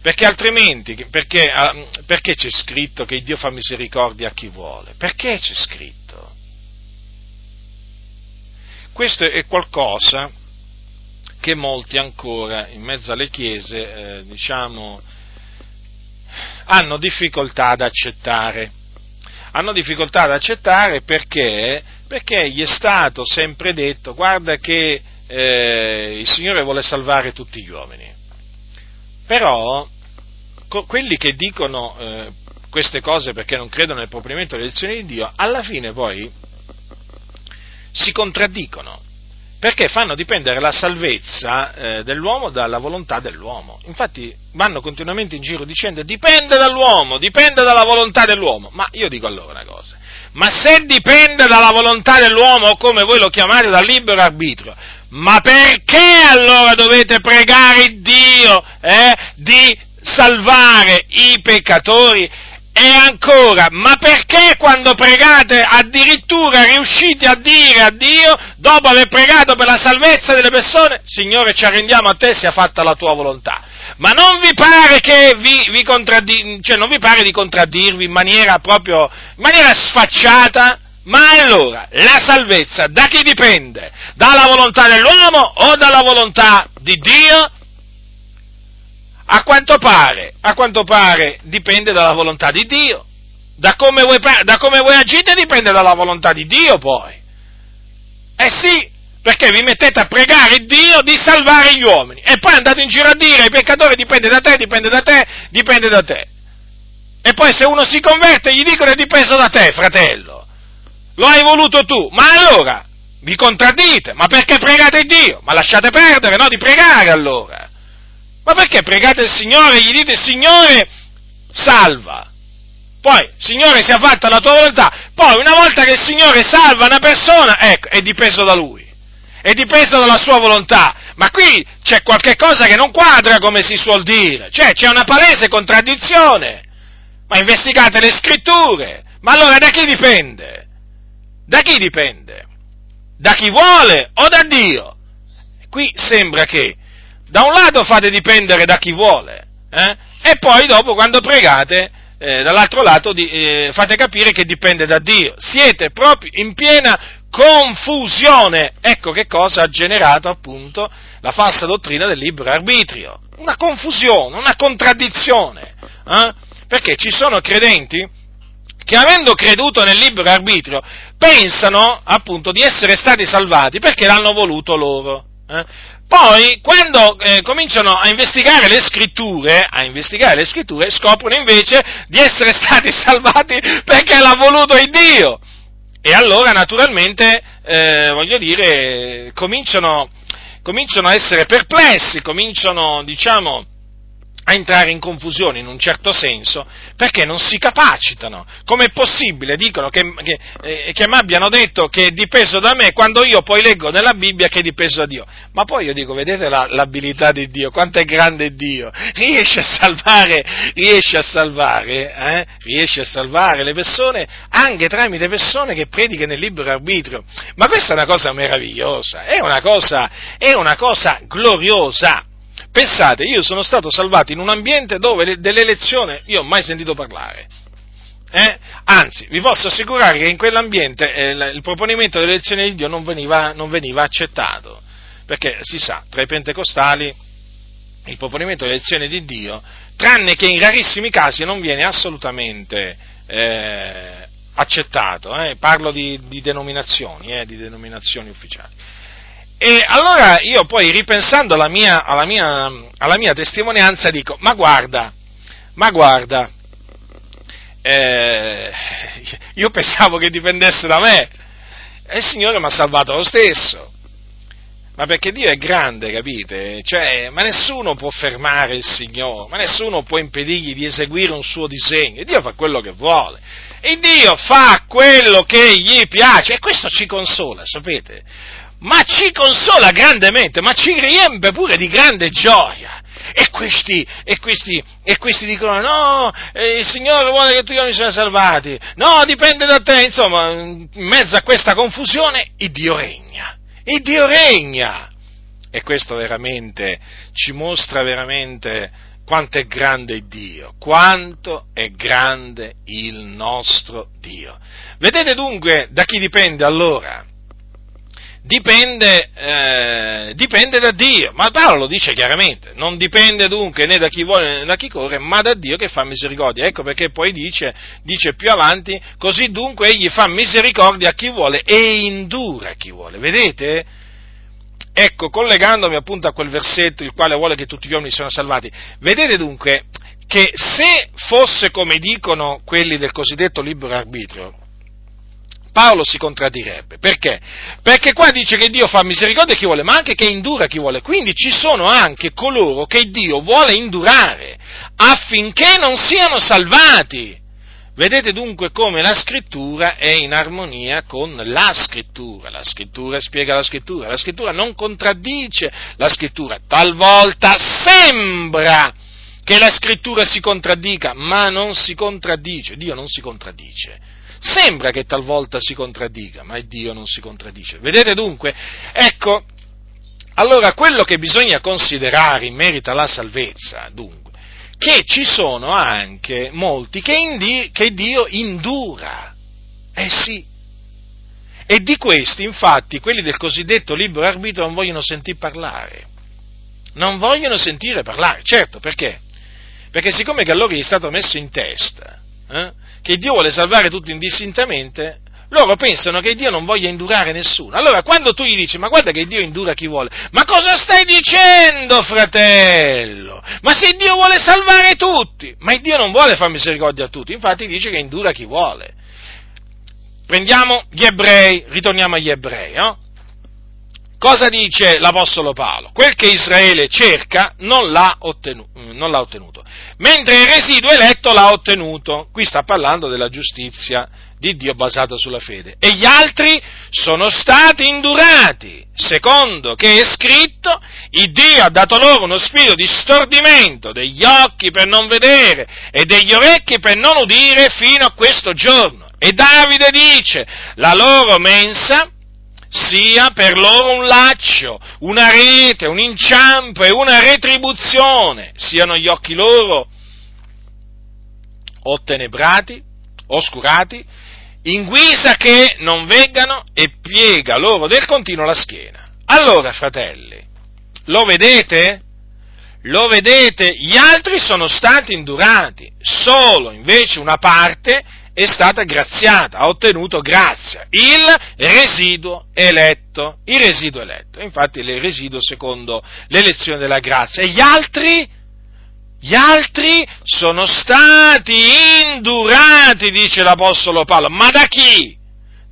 perché altrimenti, perché, ah, perché c'è scritto che Dio fa misericordia a chi vuole? Perché c'è scritto? Questo è qualcosa che molti ancora in mezzo alle chiese, eh, diciamo, hanno difficoltà ad accettare. Hanno difficoltà ad accettare perché, perché gli è stato sempre detto, guarda che eh, il Signore vuole salvare tutti gli uomini. Però quelli che dicono eh, queste cose perché non credono nel propriamente dell'elezione di Dio, alla fine poi si contraddicono, perché fanno dipendere la salvezza eh, dell'uomo dalla volontà dell'uomo. Infatti vanno continuamente in giro dicendo dipende dall'uomo, dipende dalla volontà dell'uomo. Ma io dico allora una cosa, ma se dipende dalla volontà dell'uomo, o come voi lo chiamate, dal libero arbitrio, ma perché allora dovete pregare Dio eh, di salvare i peccatori? E ancora, ma perché quando pregate addirittura riuscite a dire a Dio, dopo aver pregato per la salvezza delle persone, Signore ci arrendiamo a te, sia fatta la tua volontà? Ma non vi pare vi, vi contraddi- cioè non vi pare di contraddirvi in maniera proprio, in maniera sfacciata? Ma allora, la salvezza da chi dipende? Dalla volontà dell'uomo o dalla volontà di Dio? A quanto pare, a quanto pare dipende dalla volontà di Dio. Da come, voi, da come voi agite dipende dalla volontà di Dio poi. Eh sì, perché vi mettete a pregare Dio di salvare gli uomini e poi andate in giro a dire ai peccatori dipende da te, dipende da te, dipende da te. E poi se uno si converte gli dicono è dipeso da te, fratello. Lo hai voluto tu. Ma allora vi contraddite. Ma perché pregate Dio? Ma lasciate perdere, no? Di pregare allora. Ma perché pregate il Signore e gli dite Signore salva? Poi, Signore, sia fatta la tua volontà. Poi, una volta che il Signore salva una persona, ecco, è dipeso da Lui. È dipeso dalla sua volontà. Ma qui c'è qualche cosa che non quadra, come si suol dire. Cioè, c'è una palese contraddizione. Ma investigate le scritture. Ma allora da chi dipende? Da chi dipende? Da chi vuole o da Dio? Qui sembra che da un lato fate dipendere da chi vuole, eh? e poi dopo quando pregate, eh, dall'altro lato di, eh, fate capire che dipende da Dio. Siete proprio in piena confusione. Ecco che cosa ha generato appunto la falsa dottrina del libero arbitrio. Una confusione, una contraddizione. Eh? Perché ci sono credenti che avendo creduto nel libero arbitrio pensano appunto di essere stati salvati perché l'hanno voluto loro. Eh? Poi, quando eh, cominciano a investigare le scritture, a investigare le scritture, scoprono invece di essere stati salvati perché l'ha voluto il Dio. E allora, naturalmente, eh, voglio dire, cominciano, cominciano a essere perplessi, cominciano, diciamo, a entrare in confusione in un certo senso perché non si capacitano. Com'è possibile, dicono, che, che, eh, che mi abbiano detto che è dipeso da me quando io poi leggo nella Bibbia che è dipeso da Dio? Ma poi io dico, vedete la, l'abilità di Dio, quanto è grande Dio, riesce a salvare, riesce a salvare, eh? riesce a salvare le persone anche tramite persone che predicano il libero arbitrio. Ma questa è una cosa meravigliosa, è una cosa, è una cosa gloriosa. Pensate, io sono stato salvato in un ambiente dove dell'elezione io ho mai sentito parlare. Eh? Anzi, vi posso assicurare che in quell'ambiente eh, il proponimento dell'elezione di Dio non veniva, non veniva, accettato, perché si sa, tra i pentecostali il proponimento dell'elezione di Dio, tranne che in rarissimi casi, non viene assolutamente eh, accettato. Eh? Parlo di, di denominazioni, eh, di denominazioni ufficiali. E allora io poi ripensando alla mia, alla mia, alla mia testimonianza dico, ma guarda, ma guarda, eh, io pensavo che dipendesse da me e il Signore mi ha salvato lo stesso. Ma perché Dio è grande, capite? Cioè, ma nessuno può fermare il Signore, ma nessuno può impedirgli di eseguire un suo disegno. Dio fa quello che vuole. E Dio fa quello che gli piace e questo ci consola, sapete? Ma ci consola grandemente, ma ci riempie pure di grande gioia. E questi, e questi, e questi dicono, no, eh, il Signore vuole che tu io mi siano salvati, no, dipende da te, insomma, in mezzo a questa confusione, il Dio regna, il Dio regna. E questo veramente ci mostra veramente quanto è grande Dio, quanto è grande il nostro Dio. Vedete dunque da chi dipende allora? Dipende, eh, dipende, da Dio, ma Paolo lo dice chiaramente, non dipende dunque né da chi vuole né da chi corre, ma da Dio che fa misericordia. Ecco perché poi dice, dice più avanti, così dunque egli fa misericordia a chi vuole e indura a chi vuole. Vedete? Ecco, collegandomi appunto a quel versetto, il quale vuole che tutti gli uomini siano salvati, vedete dunque che se fosse come dicono quelli del cosiddetto libero arbitrio, Paolo si contraddirebbe. Perché? Perché qua dice che Dio fa misericordia a chi vuole, ma anche che indura chi vuole. Quindi ci sono anche coloro che Dio vuole indurare affinché non siano salvati. Vedete dunque come la scrittura è in armonia con la scrittura. La scrittura spiega la scrittura, la scrittura non contraddice la scrittura. Talvolta sembra che la scrittura si contraddica, ma non si contraddice. Dio non si contraddice Sembra che talvolta si contraddica, ma Dio non si contraddice. Vedete dunque? Ecco, allora quello che bisogna considerare in merito alla salvezza, dunque, che ci sono anche molti che, indi, che Dio indura. Eh sì. E di questi, infatti, quelli del cosiddetto libero arbitro non vogliono sentire parlare. Non vogliono sentire parlare, certo, perché? Perché siccome che a loro gli è stato messo in testa eh, che Dio vuole salvare tutti indistintamente, loro pensano che Dio non voglia indurare nessuno. Allora, quando tu gli dici, ma guarda che Dio indura chi vuole, ma cosa stai dicendo, fratello? Ma se Dio vuole salvare tutti, ma Dio non vuole fare misericordia a tutti, infatti dice che indura chi vuole. Prendiamo gli ebrei, ritorniamo agli ebrei, no? Cosa dice l'Apostolo Paolo? Quel che Israele cerca non l'ha, ottenuto, non l'ha ottenuto, mentre il residuo eletto l'ha ottenuto. Qui sta parlando della giustizia di Dio basata sulla fede. E gli altri sono stati indurati, secondo che è scritto, il Dio ha dato loro uno spirito di stordimento degli occhi per non vedere e degli orecchi per non udire fino a questo giorno. E Davide dice, la loro mensa sia per loro un laccio, una rete, un inciampo e una retribuzione, siano gli occhi loro ottenebrati, oscurati, in guisa che non veggano e piega loro del continuo la schiena. Allora, fratelli, lo vedete? Lo vedete? Gli altri sono stati indurati, solo invece una parte è stata graziata, ha ottenuto grazia, il residuo eletto, il residuo eletto, infatti il residuo secondo l'elezione della grazia, e gli altri, gli altri sono stati indurati, dice l'Apostolo Paolo, ma da chi?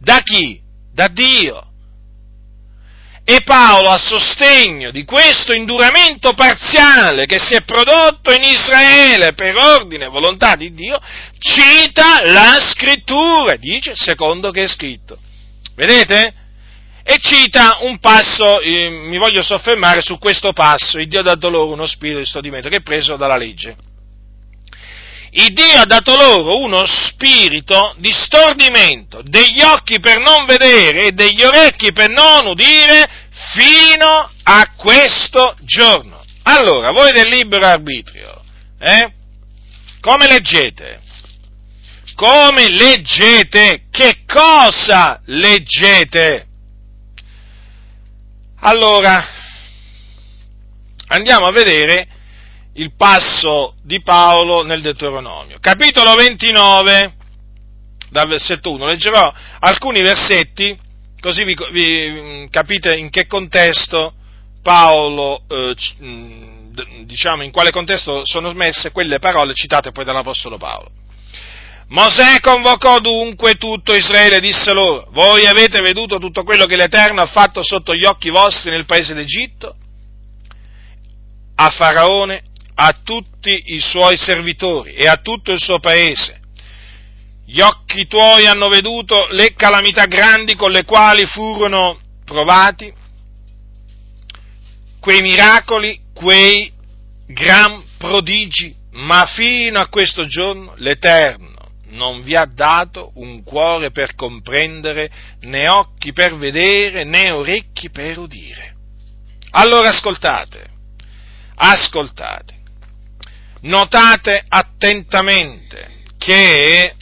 Da chi? Da Dio. E Paolo, a sostegno di questo induramento parziale che si è prodotto in Israele per ordine e volontà di Dio, cita la scrittura, dice secondo che è scritto. Vedete? E cita un passo, eh, mi voglio soffermare su questo passo, il Dio ha dato loro uno spirito di stordimento che è preso dalla legge. Il Dio ha dato loro uno spirito di stordimento degli occhi per non vedere e degli orecchi per non udire fino a questo giorno. Allora, voi del libero arbitrio, eh? Come leggete? Come leggete? Che cosa leggete? Allora, andiamo a vedere il passo di Paolo nel Deuteronomio. Capitolo 29, dal versetto 1, leggerò alcuni versetti, così vi, vi capite in che contesto Paolo, eh, diciamo in quale contesto sono messe quelle parole citate poi dall'Apostolo Paolo. Mosè convocò dunque tutto Israele e disse loro, voi avete veduto tutto quello che l'Eterno ha fatto sotto gli occhi vostri nel paese d'Egitto? A Faraone a tutti i suoi servitori e a tutto il suo paese. Gli occhi tuoi hanno veduto le calamità grandi con le quali furono provati, quei miracoli, quei gran prodigi, ma fino a questo giorno l'Eterno non vi ha dato un cuore per comprendere, né occhi per vedere, né orecchi per udire. Allora ascoltate, ascoltate notate attentamente che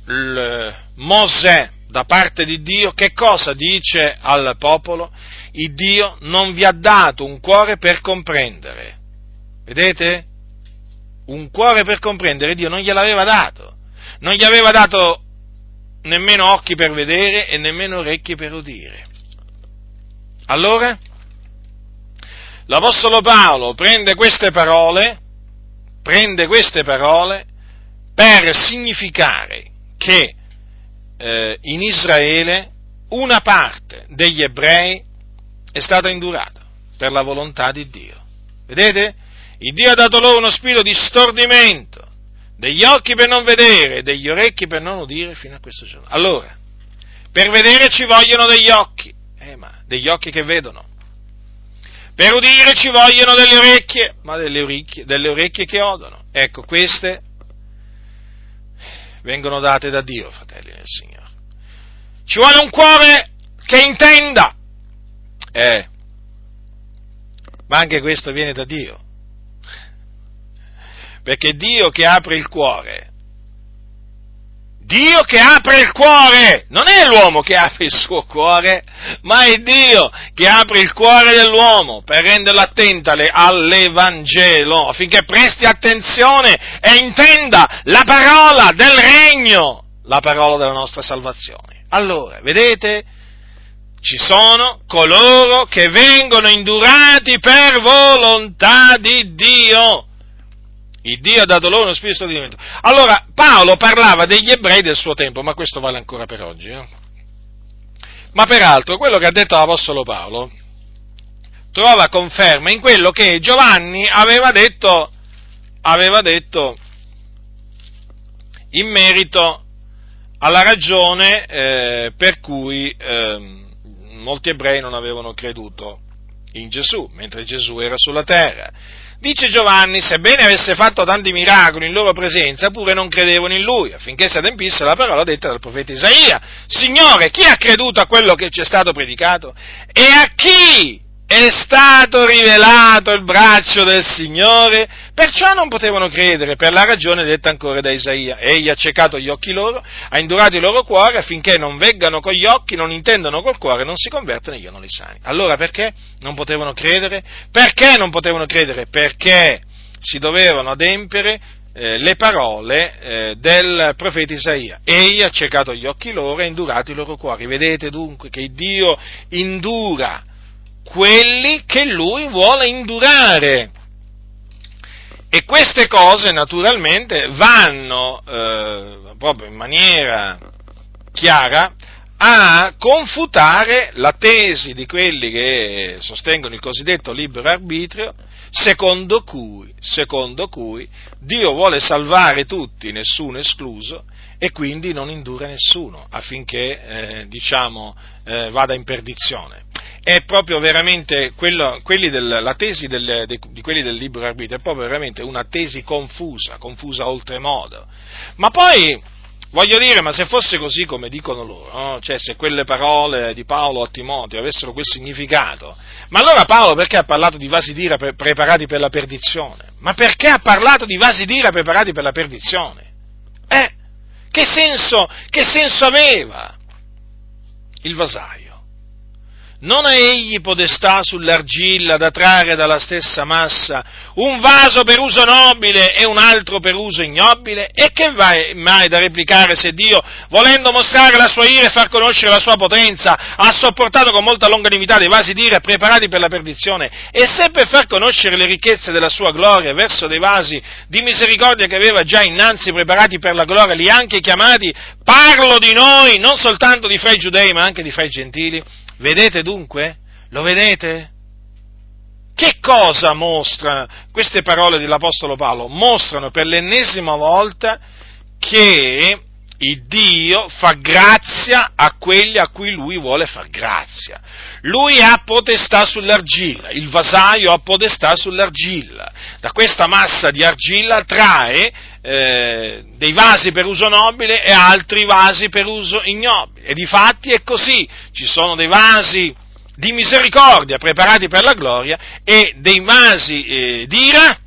Mosè da parte di Dio che cosa dice al popolo? Il Dio non vi ha dato un cuore per comprendere. Vedete? Un cuore per comprendere Dio non gliel'aveva dato. Non gli aveva dato nemmeno occhi per vedere e nemmeno orecchi per udire. Allora, l'Apostolo Paolo prende queste parole prende queste parole per significare che eh, in Israele una parte degli ebrei è stata indurata per la volontà di Dio. Vedete? Il Dio ha dato loro uno spirito di stordimento, degli occhi per non vedere, degli orecchi per non udire fino a questo giorno. Allora, per vedere ci vogliono degli occhi, eh, ma degli occhi che vedono. Per udire ci vogliono delle orecchie, ma delle orecchie, delle orecchie che odono. Ecco, queste vengono date da Dio, fratelli del Signore. Ci vuole un cuore che intenda. Eh, ma anche questo viene da Dio. Perché Dio che apre il cuore Dio che apre il cuore, non è l'uomo che apre il suo cuore, ma è Dio che apre il cuore dell'uomo per renderlo attento all'Evangelo, affinché presti attenzione e intenda la parola del regno. la parola della nostra salvazione. Allora, vedete, ci sono coloro che vengono indurati per volontà di Dio. Il Dio ha dato loro uno spirito di divento. Allora, Paolo parlava degli ebrei del suo tempo, ma questo vale ancora per oggi. Eh? Ma peraltro, quello che ha detto l'Apostolo Paolo trova conferma in quello che Giovanni aveva detto, aveva detto in merito alla ragione eh, per cui eh, molti ebrei non avevano creduto in Gesù, mentre Gesù era sulla terra. Dice Giovanni, sebbene avesse fatto tanti miracoli in loro presenza, pure non credevano in lui, affinché si adempisse la parola detta dal profeta Isaia. Signore, chi ha creduto a quello che ci è stato predicato? E a chi è stato rivelato il braccio del Signore, perciò non potevano credere per la ragione detta ancora da Isaia. Egli ha ciecato gli occhi loro, ha indurato il loro cuore affinché non veggano con gli occhi, non intendano col cuore, non si convertono e io non li sani. Allora perché non potevano credere? Perché non potevano credere? Perché si dovevano adempiere eh, le parole eh, del profeta Isaia. Egli ha ciecato gli occhi loro e ha indurato i loro cuori. Vedete dunque che Dio indura quelli che lui vuole indurare. E queste cose naturalmente vanno eh, proprio in maniera chiara a confutare la tesi di quelli che sostengono il cosiddetto libero arbitrio, secondo cui, secondo cui Dio vuole salvare tutti, nessuno escluso, e quindi non indura nessuno affinché eh, diciamo, eh, vada in perdizione è proprio veramente quello, del, la tesi del, de, di quelli del libero arbitrio, è proprio veramente una tesi confusa, confusa oltremodo. Ma poi, voglio dire, ma se fosse così come dicono loro, no? cioè se quelle parole di Paolo a Timoteo avessero quel significato, ma allora Paolo perché ha parlato di vasi d'ira pre- preparati per la perdizione? Ma perché ha parlato di vasi d'ira preparati per la perdizione? Eh? Che senso, che senso aveva il vasaio? Non ha egli podestà sull'argilla da trarre dalla stessa massa un vaso per uso nobile e un altro per uso ignobile? E che vai mai da replicare se Dio, volendo mostrare la sua ira e far conoscere la sua potenza, ha sopportato con molta longanimità dei vasi d'ira preparati per la perdizione, e se per far conoscere le ricchezze della sua gloria verso dei vasi di misericordia che aveva già innanzi preparati per la gloria, li ha anche chiamati, parlo di noi, non soltanto di fra i giudei, ma anche di fra i gentili? Vedete dunque? Lo vedete? Che cosa mostra queste parole dell'Apostolo Paolo? Mostrano per l'ennesima volta che il Dio fa grazia a quelli a cui lui vuole far grazia. Lui ha potestà sull'argilla, il vasaio ha potestà sull'argilla. Da questa massa di argilla trae eh, dei vasi per uso nobile e altri vasi per uso ignobile. E di fatti è così, ci sono dei vasi di misericordia preparati per la gloria e dei vasi eh, d'ira,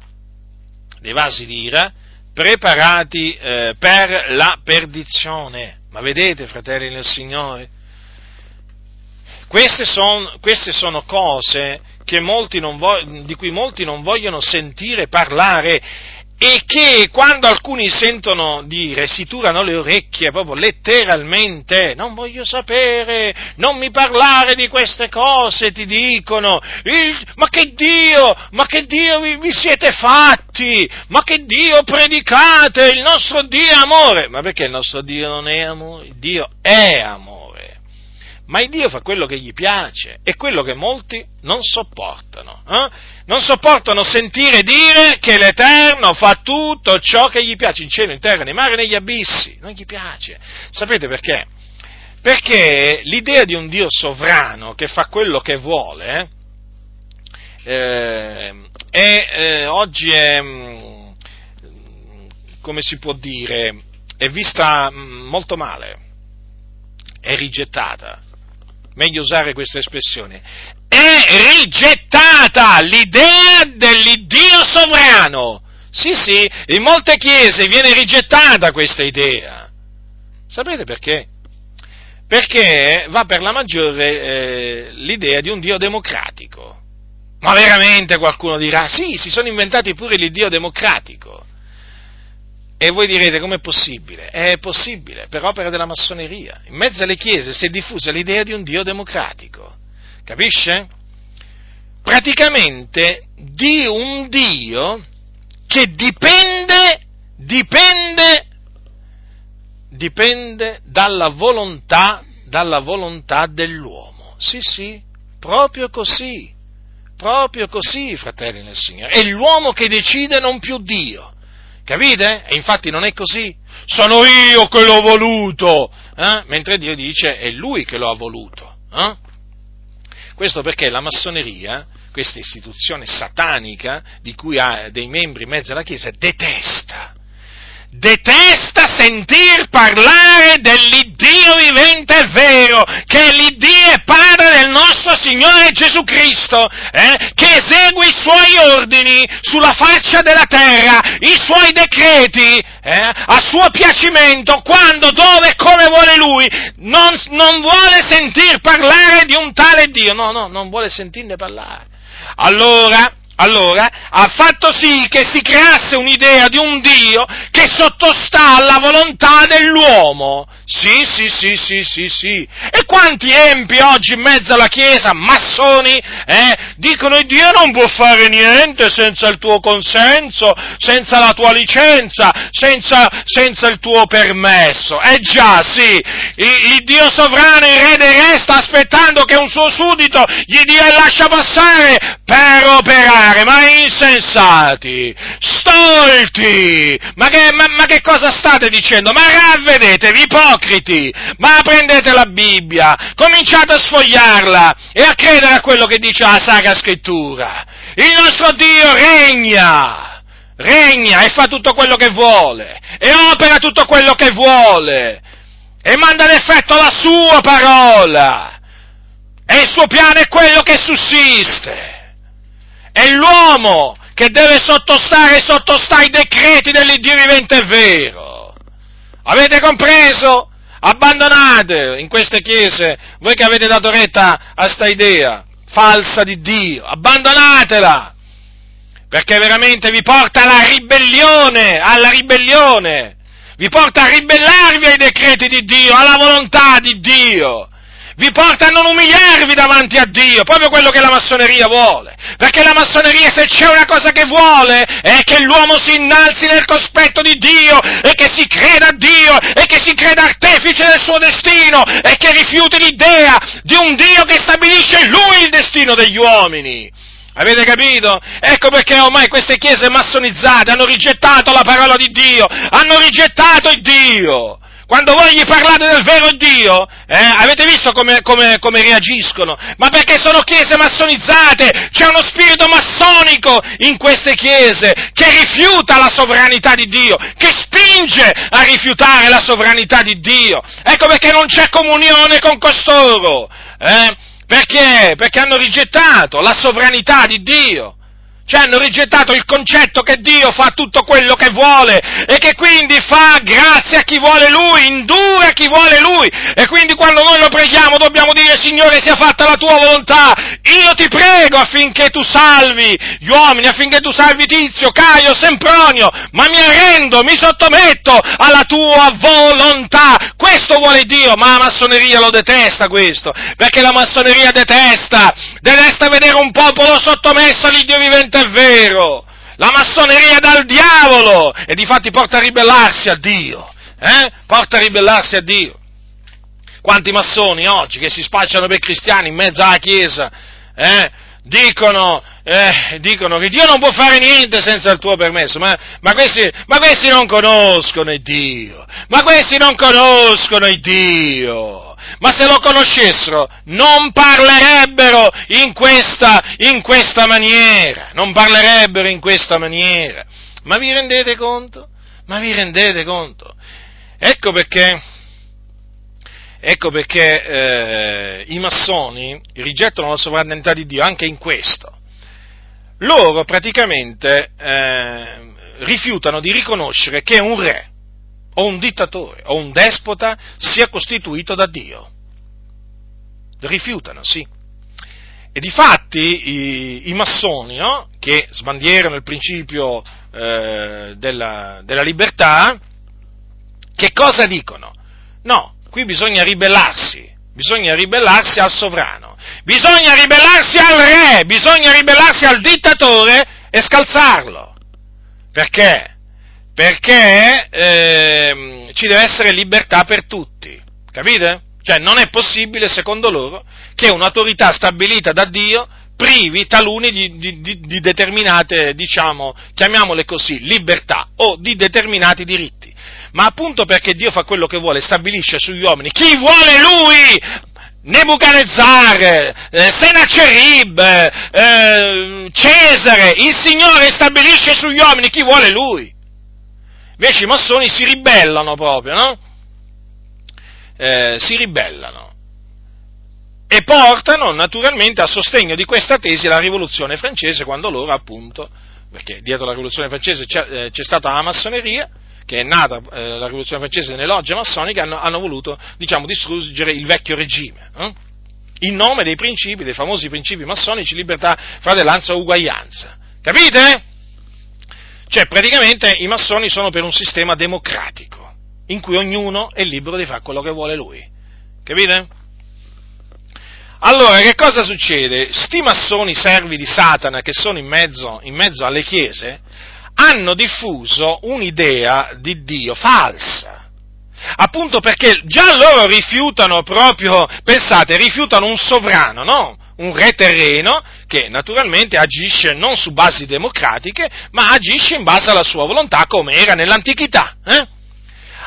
dei vasi d'ira preparati eh, per la perdizione. Ma vedete, fratelli nel Signore, queste, son, queste sono cose vo- di cui molti non vogliono sentire parlare e che quando alcuni sentono dire si turano le orecchie proprio letteralmente, non voglio sapere, non mi parlare di queste cose, ti dicono, il, ma che Dio, ma che Dio vi, vi, siete fatti, ma che Dio predicate, il nostro Dio è amore, ma perché il nostro Dio non è amore? Dio è amore ma il Dio fa quello che gli piace e quello che molti non sopportano. Eh? Non sopportano sentire dire che l'Eterno fa tutto ciò che gli piace in cielo, in terra, nei mari negli abissi. Non gli piace. Sapete perché? Perché l'idea di un Dio sovrano che fa quello che vuole eh, è, eh, oggi è, mm, come si può dire, è vista mm, molto male, è rigettata meglio usare questa espressione, è rigettata l'idea dell'Iddio sovrano. Sì, sì, in molte chiese viene rigettata questa idea. Sapete perché? Perché va per la maggiore eh, l'idea di un Dio democratico. Ma veramente qualcuno dirà, sì, si sono inventati pure l'Iddio democratico. E voi direte com'è possibile? È possibile, per opera della massoneria. In mezzo alle chiese si è diffusa l'idea di un Dio democratico. Capisce? Praticamente di un Dio che dipende, dipende, dipende dalla volontà, dalla volontà dell'uomo. Sì, sì, proprio così, proprio così, fratelli nel Signore. È l'uomo che decide, non più Dio. Capite? E infatti non è così. Sono io che l'ho voluto, eh? mentre Dio dice è Lui che lo ha voluto. Eh? Questo perché la massoneria, questa istituzione satanica di cui ha dei membri in mezzo alla Chiesa, detesta detesta sentir parlare dell'Iddio vivente e vero, che l'Iddio è Padre del nostro Signore Gesù Cristo, eh, che esegue i suoi ordini sulla faccia della terra, i suoi decreti, eh, a suo piacimento, quando, dove e come vuole Lui, non, non vuole sentir parlare di un tale Dio, no, no, non vuole sentirne parlare. Allora, allora ha fatto sì che si creasse un'idea di un Dio che sottostà alla volontà dell'uomo. Sì, sì, sì, sì, sì, sì. E quanti empi oggi in mezzo alla Chiesa, massoni, eh, dicono Dio non può fare niente senza il tuo consenso, senza la tua licenza, senza, senza il tuo permesso. Eh già, sì, il, il Dio sovrano, il Re dei Re, sta aspettando che un suo suddito gli dia il lascia passare per operare, ma insensati, stolti, ma che, ma, ma che cosa state dicendo? Ma ravvedetevi, ipocriti, ma prendete la Bibbia, cominciate a sfogliarla e a credere a quello che dice la Sacra Scrittura. Il nostro Dio regna, regna e fa tutto quello che vuole, e opera tutto quello che vuole, e manda in effetto la sua parola, e il suo piano è quello che sussiste. È l'uomo che deve sottostare e sottostare ai decreti dell'Iddio vivente e vero. Avete compreso? Abbandonate in queste chiese, voi che avete dato retta a sta idea falsa di Dio, abbandonatela, perché veramente vi porta alla ribellione, alla ribellione, vi porta a ribellarvi ai decreti di Dio, alla volontà di Dio vi porta a non umiliarvi davanti a Dio, proprio quello che la massoneria vuole. Perché la massoneria se c'è una cosa che vuole è che l'uomo si innalzi nel cospetto di Dio e che si creda a Dio e che si creda artefice del suo destino e che rifiuti l'idea di un Dio che stabilisce lui il destino degli uomini. Avete capito? Ecco perché ormai queste chiese massonizzate hanno rigettato la parola di Dio, hanno rigettato il Dio. Quando voi gli parlate del vero Dio, eh, avete visto come, come, come, reagiscono? Ma perché sono chiese massonizzate, c'è uno spirito massonico in queste chiese che rifiuta la sovranità di Dio, che spinge a rifiutare la sovranità di Dio. Ecco perché non c'è comunione con costoro. Eh? Perché? Perché hanno rigettato la sovranità di Dio. Cioè hanno rigettato il concetto che Dio fa tutto quello che vuole e che quindi fa grazia a chi vuole Lui, indura a chi vuole Lui. E quindi quando noi lo preghiamo dobbiamo dire Signore sia fatta la tua volontà. Io ti prego affinché tu salvi gli uomini, affinché tu salvi Tizio, Caio, Sempronio, ma mi arrendo, mi sottometto alla tua volontà. Questo vuole Dio, ma la massoneria lo detesta questo, perché la massoneria detesta, detesta vedere un popolo sottomesso all'Iddio vivente è vero, la massoneria è dal diavolo e di fatti porta a ribellarsi a Dio, eh? porta a ribellarsi a Dio. Quanti massoni oggi che si spacciano per cristiani in mezzo alla Chiesa, eh? dicono, eh, dicono, che Dio non può fare niente senza il tuo permesso, ma, ma, questi, ma questi non conoscono il Dio, ma questi non conoscono il Dio ma se lo conoscessero non parlerebbero in questa, in questa maniera, non parlerebbero in questa maniera. Ma vi rendete conto? Ma vi rendete conto? Ecco perché, ecco perché eh, i massoni rigettano la sovranità di Dio anche in questo. Loro praticamente eh, rifiutano di riconoscere che un re, o un dittatore o un despota sia costituito da Dio. Rifiutano, sì. E difatti i, i massoni, no? che sbandierano il principio eh, della, della libertà, che cosa dicono? No, qui bisogna ribellarsi, bisogna ribellarsi al sovrano, bisogna ribellarsi al re, bisogna ribellarsi al dittatore e scalzarlo. Perché? Perché eh, ci deve essere libertà per tutti, capite? Cioè non è possibile, secondo loro, che un'autorità stabilita da Dio privi taluni di, di, di, di, determinate, diciamo, chiamiamole così, libertà o di determinati diritti. Ma appunto perché Dio fa quello che vuole, stabilisce sugli uomini chi vuole Lui! Nebuchadnezzar, eh, Senacerib, eh, Cesare, il Signore stabilisce sugli uomini chi vuole Lui. Invece i massoni si ribellano proprio, no? Eh, si ribellano e portano naturalmente a sostegno di questa tesi la rivoluzione francese quando loro appunto, perché dietro la rivoluzione francese c'è, eh, c'è stata la massoneria, che è nata eh, la rivoluzione francese nelle logge massoniche, hanno, hanno voluto diciamo, distruggere il vecchio regime. Eh? In nome dei principi, dei famosi principi massonici, libertà, fratellanza, uguaglianza. Capite? Cioè, praticamente i massoni sono per un sistema democratico, in cui ognuno è libero di fare quello che vuole lui. Capite? Allora, che cosa succede? Sti massoni servi di Satana che sono in mezzo, in mezzo alle chiese hanno diffuso un'idea di Dio falsa. Appunto perché già loro rifiutano proprio, pensate, rifiutano un sovrano, no? Un re terreno che naturalmente agisce non su basi democratiche, ma agisce in base alla sua volontà come era nell'antichità. Eh?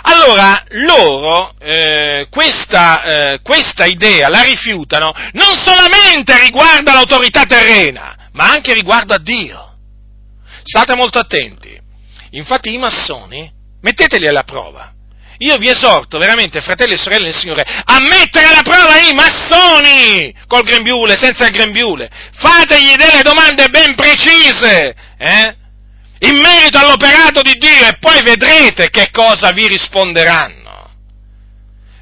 Allora loro eh, questa, eh, questa idea la rifiutano non solamente riguardo all'autorità terrena, ma anche riguardo a Dio. State molto attenti. Infatti i massoni, metteteli alla prova. Io vi esorto veramente, fratelli e sorelle del Signore, a mettere alla prova i massoni, col grembiule, senza il grembiule. Fategli delle domande ben precise, eh? in merito all'operato di Dio e poi vedrete che cosa vi risponderanno.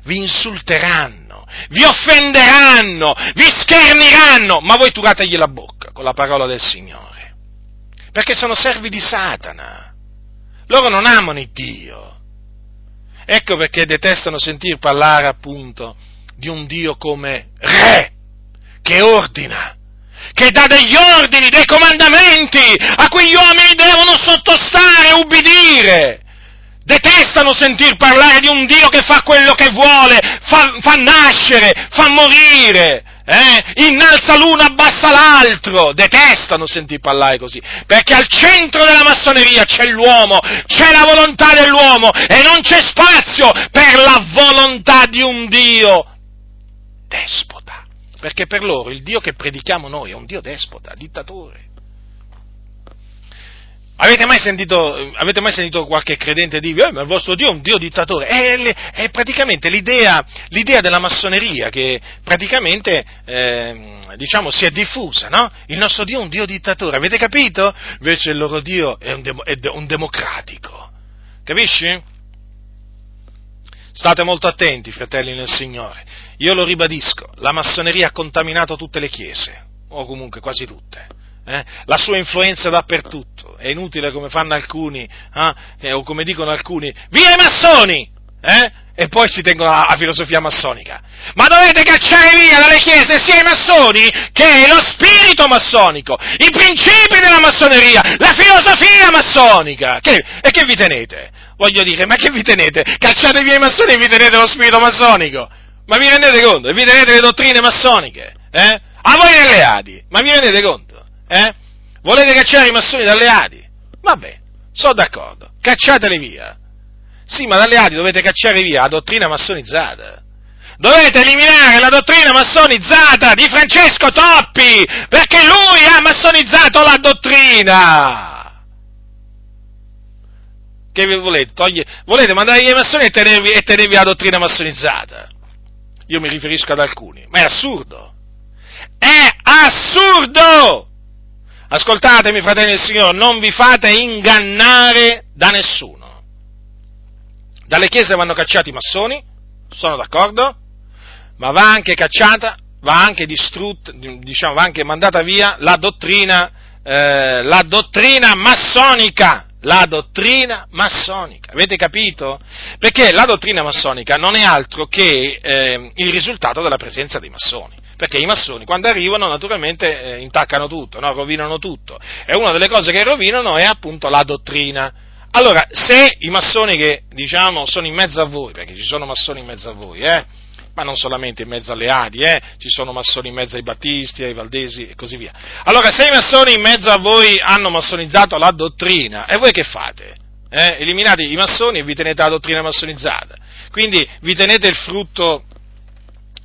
Vi insulteranno, vi offenderanno, vi scherniranno, ma voi turategli la bocca con la parola del Signore, perché sono servi di Satana. Loro non amano il Dio. Ecco perché detestano sentir parlare appunto di un Dio come re, che ordina, che dà degli ordini, dei comandamenti a cui gli uomini devono sottostare ubbidire. Detestano sentir parlare di un Dio che fa quello che vuole, fa, fa nascere, fa morire, eh? innalza l'uno, abbassa l'altro, detestano sentir parlare così, perché al centro della massoneria c'è l'uomo, c'è la volontà dell'uomo e non c'è spazio per la volontà di un Dio despota perché per loro il Dio che predichiamo noi è un Dio despota, dittatore. Avete mai sentito, avete mai sentito qualche credente dire, eh, ma il vostro Dio è un Dio dittatore? È, è praticamente l'idea, l'idea, della massoneria che praticamente, eh, diciamo, si è diffusa, no? Il nostro Dio è un Dio dittatore, avete capito? Invece il loro Dio è un, dem- è un democratico. Capisci? State molto attenti, fratelli nel Signore. Io lo ribadisco, la massoneria ha contaminato tutte le chiese, o comunque quasi tutte. Eh? La sua influenza dappertutto. È inutile come fanno alcuni, eh? o come dicono alcuni, via i massoni! Eh? E poi si tengono a, a filosofia massonica. Ma dovete cacciare via dalle chiese sia i massoni che lo spirito massonico, i principi della massoneria, la filosofia massonica. Che, e che vi tenete? Voglio dire, ma che vi tenete? Cacciate via i massoni e vi tenete lo spirito massonico? Ma vi rendete conto? Vi tenete le dottrine massoniche? Eh? A voi nelle Adi, ma vi rendete conto? Eh? Volete cacciare i massoni dalle Adi? Vabbè, sono d'accordo, cacciateli via. Sì, ma dalle Adi dovete cacciare via la dottrina massonizzata. Dovete eliminare la dottrina massonizzata di Francesco Toppi, perché lui ha massonizzato la dottrina. Che volete? Toglie, volete mandare i massoni e tenervi, e tenervi la dottrina massonizzata? io mi riferisco ad alcuni, ma è assurdo. È assurdo! Ascoltatemi, fratelli del Signore, non vi fate ingannare da nessuno. Dalle chiese vanno cacciati i massoni, sono d'accordo, ma va anche cacciata, va anche distrutta, diciamo, va anche mandata via la dottrina, eh, la dottrina massonica, la dottrina massonica. Avete capito? Perché la dottrina massonica non è altro che eh, il risultato della presenza dei massoni. Perché i massoni quando arrivano naturalmente eh, intaccano tutto, no? rovinano tutto. E una delle cose che rovinano è appunto la dottrina. Allora, se i massoni che diciamo sono in mezzo a voi, perché ci sono massoni in mezzo a voi, eh, ma non solamente in mezzo alle Adi, eh, ci sono massoni in mezzo ai Battisti, ai Valdesi e così via. Allora, se i massoni in mezzo a voi hanno massonizzato la dottrina, e voi che fate? Eh? Eliminate i massoni e vi tenete la dottrina massonizzata. Quindi vi tenete il frutto,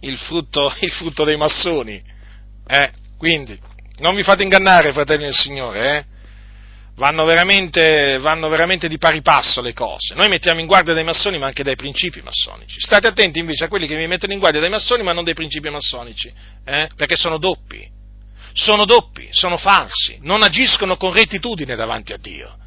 il frutto, il frutto dei massoni. Eh? Quindi, non vi fate ingannare, fratelli del Signore, eh? vanno veramente, vanno veramente di pari passo le cose. Noi mettiamo in guardia dai massoni, ma anche dai principi massonici. State attenti invece a quelli che vi mettono in guardia dai massoni, ma non dai principi massonici, eh? perché sono doppi. Sono doppi, sono falsi, non agiscono con rettitudine davanti a Dio.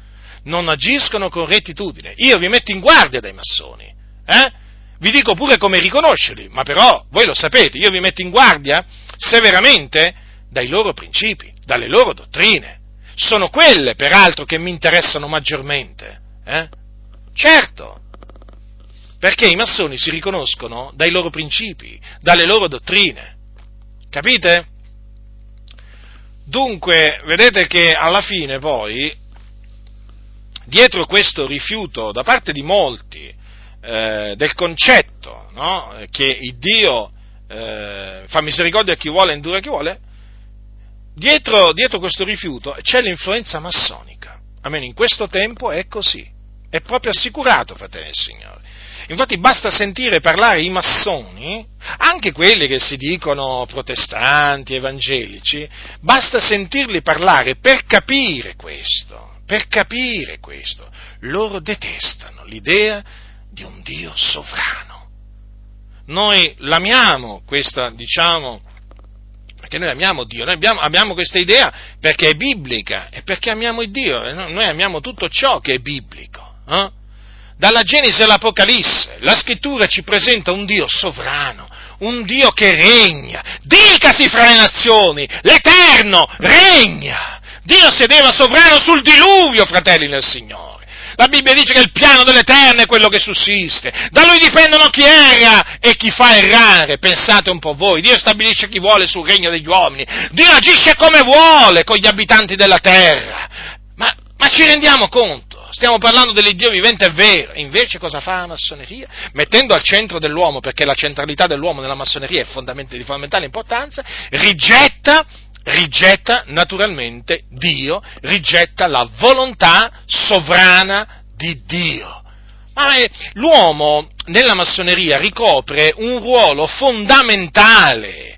Non agiscono con rettitudine. Io vi metto in guardia dai massoni. Eh? Vi dico pure come riconoscerli, ma però voi lo sapete, io vi metto in guardia severamente dai loro principi, dalle loro dottrine sono quelle, peraltro, che mi interessano maggiormente. Eh? Certo, perché i massoni si riconoscono dai loro principi, dalle loro dottrine. Capite? Dunque, vedete che alla fine poi, dietro questo rifiuto da parte di molti eh, del concetto no? che il Dio eh, fa misericordia a chi vuole e indura a chi vuole, dietro, dietro questo rifiuto c'è l'influenza massonica. Almeno in questo tempo è così. È proprio assicurato, fratelli del Signore. Infatti basta sentire parlare i massoni, anche quelli che si dicono protestanti, evangelici, basta sentirli parlare per capire questo, per capire questo. Loro detestano l'idea di un Dio sovrano. Noi l'amiamo questa, diciamo, perché noi amiamo Dio, noi abbiamo, abbiamo, questa idea perché è biblica e perché amiamo il Dio, noi amiamo tutto ciò che è biblico. Eh? Dalla Genesi all'Apocalisse la scrittura ci presenta un Dio sovrano, un Dio che regna, dicasi fra le nazioni, l'Eterno regna. Dio sedeva sovrano sul diluvio, fratelli del Signore. La Bibbia dice che il piano dell'Eterno è quello che sussiste. Da lui dipendono chi erra e chi fa errare. Pensate un po' voi. Dio stabilisce chi vuole sul regno degli uomini. Dio agisce come vuole con gli abitanti della terra. Ma, ma ci rendiamo conto? Stiamo parlando dell'Iddio vivente, è vero. Invece cosa fa la massoneria? Mettendo al centro dell'uomo, perché la centralità dell'uomo nella massoneria è di fondamentale importanza, rigetta rigetta naturalmente Dio, rigetta la volontà sovrana di Dio. Ma eh, l'uomo nella massoneria ricopre un ruolo fondamentale.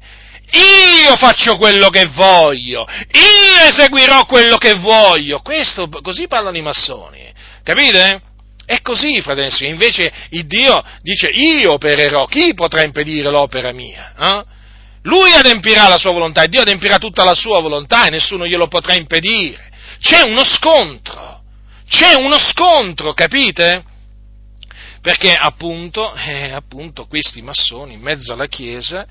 Io faccio quello che voglio, io eseguirò quello che voglio. Questo, così parlano i massoni, capite? È così, fratelli, invece il Dio dice io opererò, chi potrà impedire l'opera mia? Eh? Lui adempirà la sua volontà e Dio adempirà tutta la sua volontà e nessuno glielo potrà impedire. C'è uno scontro, c'è uno scontro, capite? Perché appunto, eh, appunto questi massoni in mezzo alla Chiesa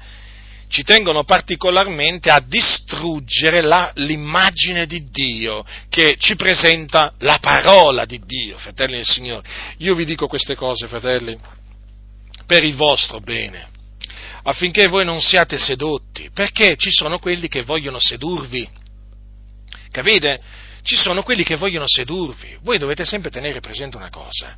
ci tengono particolarmente a distruggere la, l'immagine di Dio che ci presenta la parola di Dio, fratelli del Signore. Io vi dico queste cose, fratelli, per il vostro bene affinché voi non siate sedotti, perché ci sono quelli che vogliono sedurvi. Capite? Ci sono quelli che vogliono sedurvi. Voi dovete sempre tenere presente una cosa,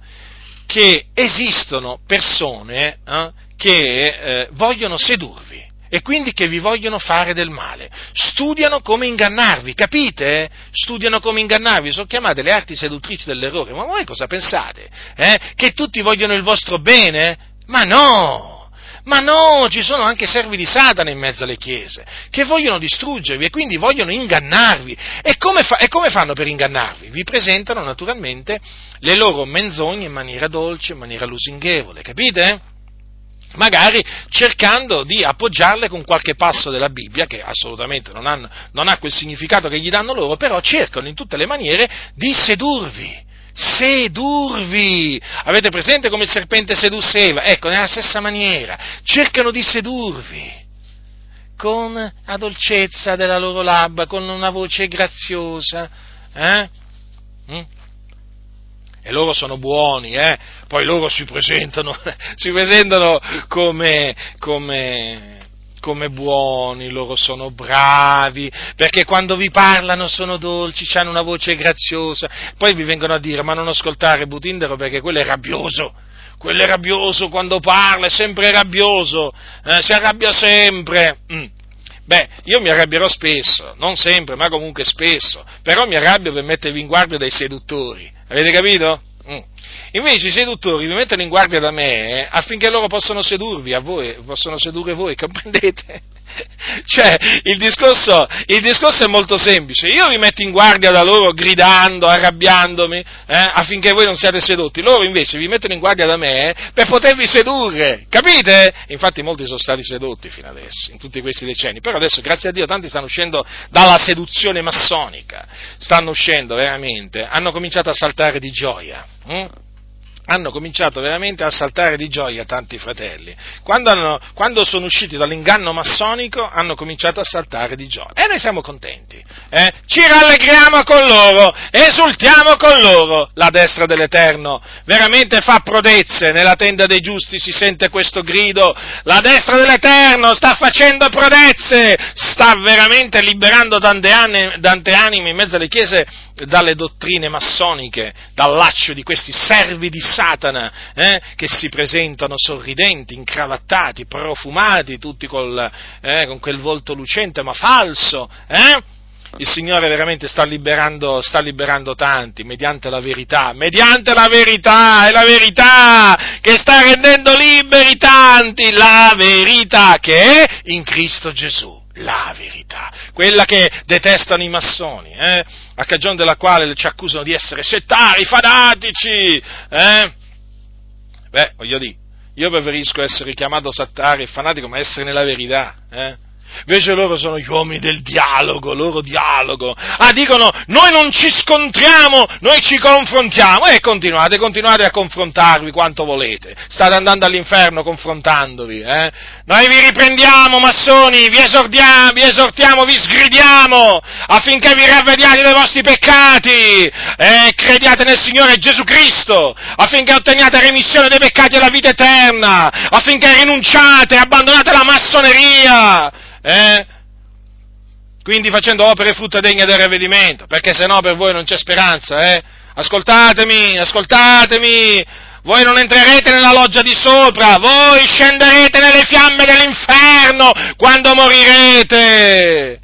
che esistono persone eh, che eh, vogliono sedurvi e quindi che vi vogliono fare del male. Studiano come ingannarvi, capite? Studiano come ingannarvi, sono chiamate le arti seduttrici dell'errore. Ma voi cosa pensate? Eh? Che tutti vogliono il vostro bene? Ma no! Ma no, ci sono anche servi di Satana in mezzo alle chiese, che vogliono distruggervi e quindi vogliono ingannarvi. E come, fa, e come fanno per ingannarvi? Vi presentano naturalmente le loro menzogne in maniera dolce, in maniera lusinghevole, capite? magari cercando di appoggiarle con qualche passo della Bibbia, che assolutamente non, hanno, non, ha quel significato che gli danno loro, però cercano in tutte le maniere di sedurvi sedurvi. Avete presente come il serpente sedusse Eva? Ecco, nella stessa maniera, cercano di sedurvi con la dolcezza della loro labbra, con una voce graziosa. Eh? Mm? e loro sono buoni, eh? poi loro si presentano, si presentano come, come, come buoni, loro sono bravi, perché quando vi parlano sono dolci, hanno una voce graziosa, poi vi vengono a dire ma non ascoltare Butindero perché quello è rabbioso, quello è rabbioso quando parla, è sempre rabbioso, eh, si arrabbia sempre. Mm. Beh, io mi arrabbierò spesso, non sempre, ma comunque spesso, però mi arrabbio per mettervi in guardia dai seduttori, avete capito? Invece i seduttori vi mettono in guardia da me eh, affinché loro possano sedurvi a voi, possano sedurre voi, comprendete? Cioè, il discorso, il discorso, è molto semplice. Io vi metto in guardia da loro gridando, arrabbiandomi, eh, affinché voi non siate sedotti. Loro invece vi mettono in guardia da me eh, per potervi sedurre. Capite? Infatti molti sono stati sedotti fino adesso, in tutti questi decenni. Però adesso, grazie a Dio, tanti stanno uscendo dalla seduzione massonica. Stanno uscendo veramente. Hanno cominciato a saltare di gioia. Hm? Hanno cominciato veramente a saltare di gioia tanti fratelli. Quando, hanno, quando, sono usciti dall'inganno massonico hanno cominciato a saltare di gioia. E noi siamo contenti. Eh? Ci rallegriamo con loro, esultiamo con loro. La destra dell'Eterno veramente fa prodezze. Nella tenda dei giusti si sente questo grido. La destra dell'Eterno sta facendo prodezze. Sta veramente liberando tante anime, tante anime in mezzo alle chiese dalle dottrine massoniche, dal laccio di questi servi di Satana, eh, che si presentano sorridenti, incravattati, profumati, tutti col, eh, con quel volto lucente ma falso, eh? il Signore veramente sta liberando, sta liberando, tanti mediante la verità, mediante la verità, è la verità che sta rendendo liberi tanti, la verità che è in Cristo Gesù la verità, quella che detestano i massoni, eh? a cagione della quale ci accusano di essere settari, fanatici. Eh? Beh, voglio dire, io preferisco essere chiamato settario e fanatico, ma essere nella verità. Eh? Invece loro sono gli uomini del dialogo, loro dialogo. Ah, dicono, noi non ci scontriamo, noi ci confrontiamo. E continuate, continuate a confrontarvi quanto volete. State andando all'inferno confrontandovi, eh? Noi vi riprendiamo, massoni, vi esordiamo, vi esortiamo, vi sgridiamo, affinché vi ravvediate dai vostri peccati, e eh, crediate nel Signore Gesù Cristo, affinché otteniate remissione dei peccati e la vita eterna, affinché rinunciate, abbandonate la massoneria, eh? Quindi facendo opere frutta degne del ravvedimento, perché se no per voi non c'è speranza, eh? Ascoltatemi, ascoltatemi, voi non entrerete nella loggia di sopra, voi scenderete nelle fiamme dell'inferno quando morirete.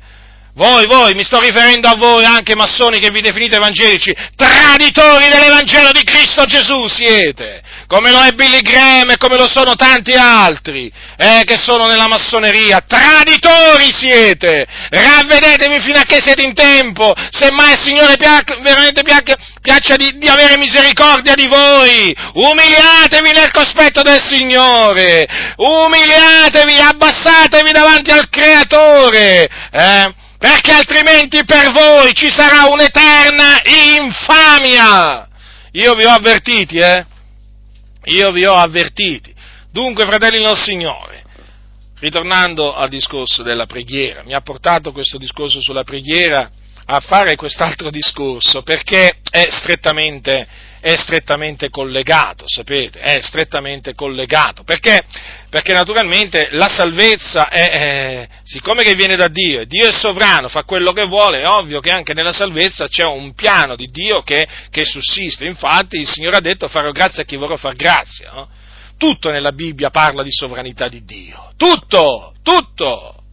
Voi, voi, mi sto riferendo a voi anche massoni che vi definite evangelici, traditori dell'Evangelo di Cristo Gesù siete, come lo è Billy Graham e come lo sono tanti altri, eh, che sono nella massoneria, traditori siete, ravvedetevi fino a che siete in tempo, semmai il Signore piac- veramente piac- piaccia di, di, avere misericordia di voi, umiliatevi nel cospetto del Signore, umiliatevi, abbassatevi davanti al Creatore, eh, perché altrimenti per voi ci sarà un'eterna infamia. Io vi ho avvertiti, eh? Io vi ho avvertiti. Dunque, fratelli del Signore, ritornando al discorso della preghiera, mi ha portato questo discorso sulla preghiera a fare quest'altro discorso perché è strettamente è strettamente collegato, sapete, è strettamente collegato, perché? Perché naturalmente la salvezza è, è, siccome che viene da Dio, e Dio è sovrano, fa quello che vuole, è ovvio che anche nella salvezza c'è un piano di Dio che, che sussiste, infatti il Signore ha detto farò grazia a chi vorrà far grazia, no? tutto nella Bibbia parla di sovranità di Dio, tutto, tutto!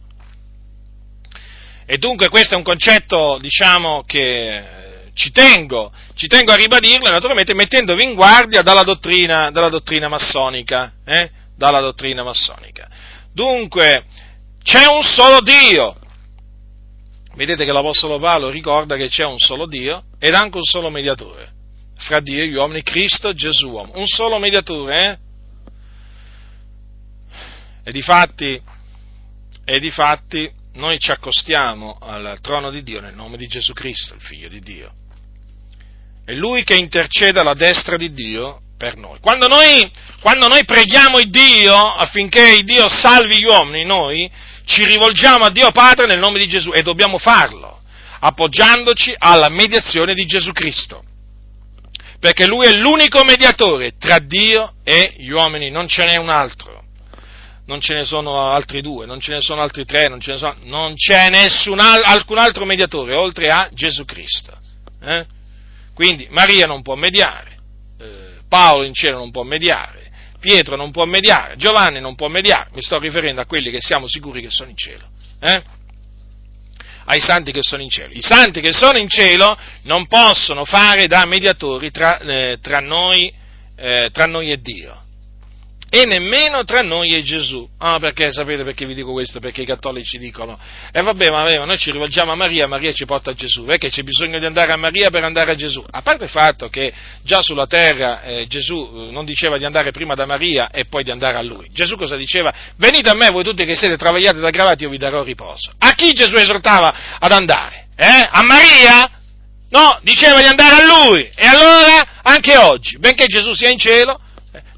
E dunque questo è un concetto, diciamo, che ci tengo, ci tengo a ribadirlo, naturalmente mettendovi in guardia dalla dottrina, dalla dottrina massonica, eh? dalla dottrina massonica. Dunque, c'è un solo Dio. Vedete che l'Apostolo Paolo ricorda che c'è un solo Dio ed anche un solo mediatore fra Dio e gli uomini, Cristo Gesù. Un solo mediatore, eh? E di fatti, e di fatti noi ci accostiamo al trono di Dio nel nome di Gesù Cristo, il Figlio di Dio. È Lui che intercede alla destra di Dio per noi. Quando noi, quando noi preghiamo il Dio affinché il Dio salvi gli uomini, noi ci rivolgiamo a Dio Padre nel nome di Gesù e dobbiamo farlo, appoggiandoci alla mediazione di Gesù Cristo. perché lui è l'unico mediatore tra Dio e gli uomini, non ce n'è un altro. Non ce ne sono altri due, non ce ne sono altri tre, non, sono, non c'è nessun, alcun altro mediatore oltre a Gesù Cristo. Eh? Quindi Maria non può mediare, eh, Paolo in cielo non può mediare, Pietro non può mediare, Giovanni non può mediare, mi sto riferendo a quelli che siamo sicuri che sono in cielo. Eh? ai santi che sono in cielo. I santi che sono in cielo non possono fare da mediatori tra, eh, tra, noi, eh, tra noi e Dio e nemmeno tra noi e Gesù. Ah, perché sapete perché vi dico questo? Perché i cattolici dicono, e eh vabbè, ma noi ci rivolgiamo a Maria, Maria ci porta a Gesù, perché c'è bisogno di andare a Maria per andare a Gesù. A parte il fatto che già sulla terra eh, Gesù eh, non diceva di andare prima da Maria e poi di andare a lui. Gesù cosa diceva? Venite a me voi tutti che siete travagliati ed aggravati, io vi darò riposo. A chi Gesù esortava ad andare? Eh? A Maria? No, diceva di andare a lui. E allora, anche oggi, benché Gesù sia in cielo,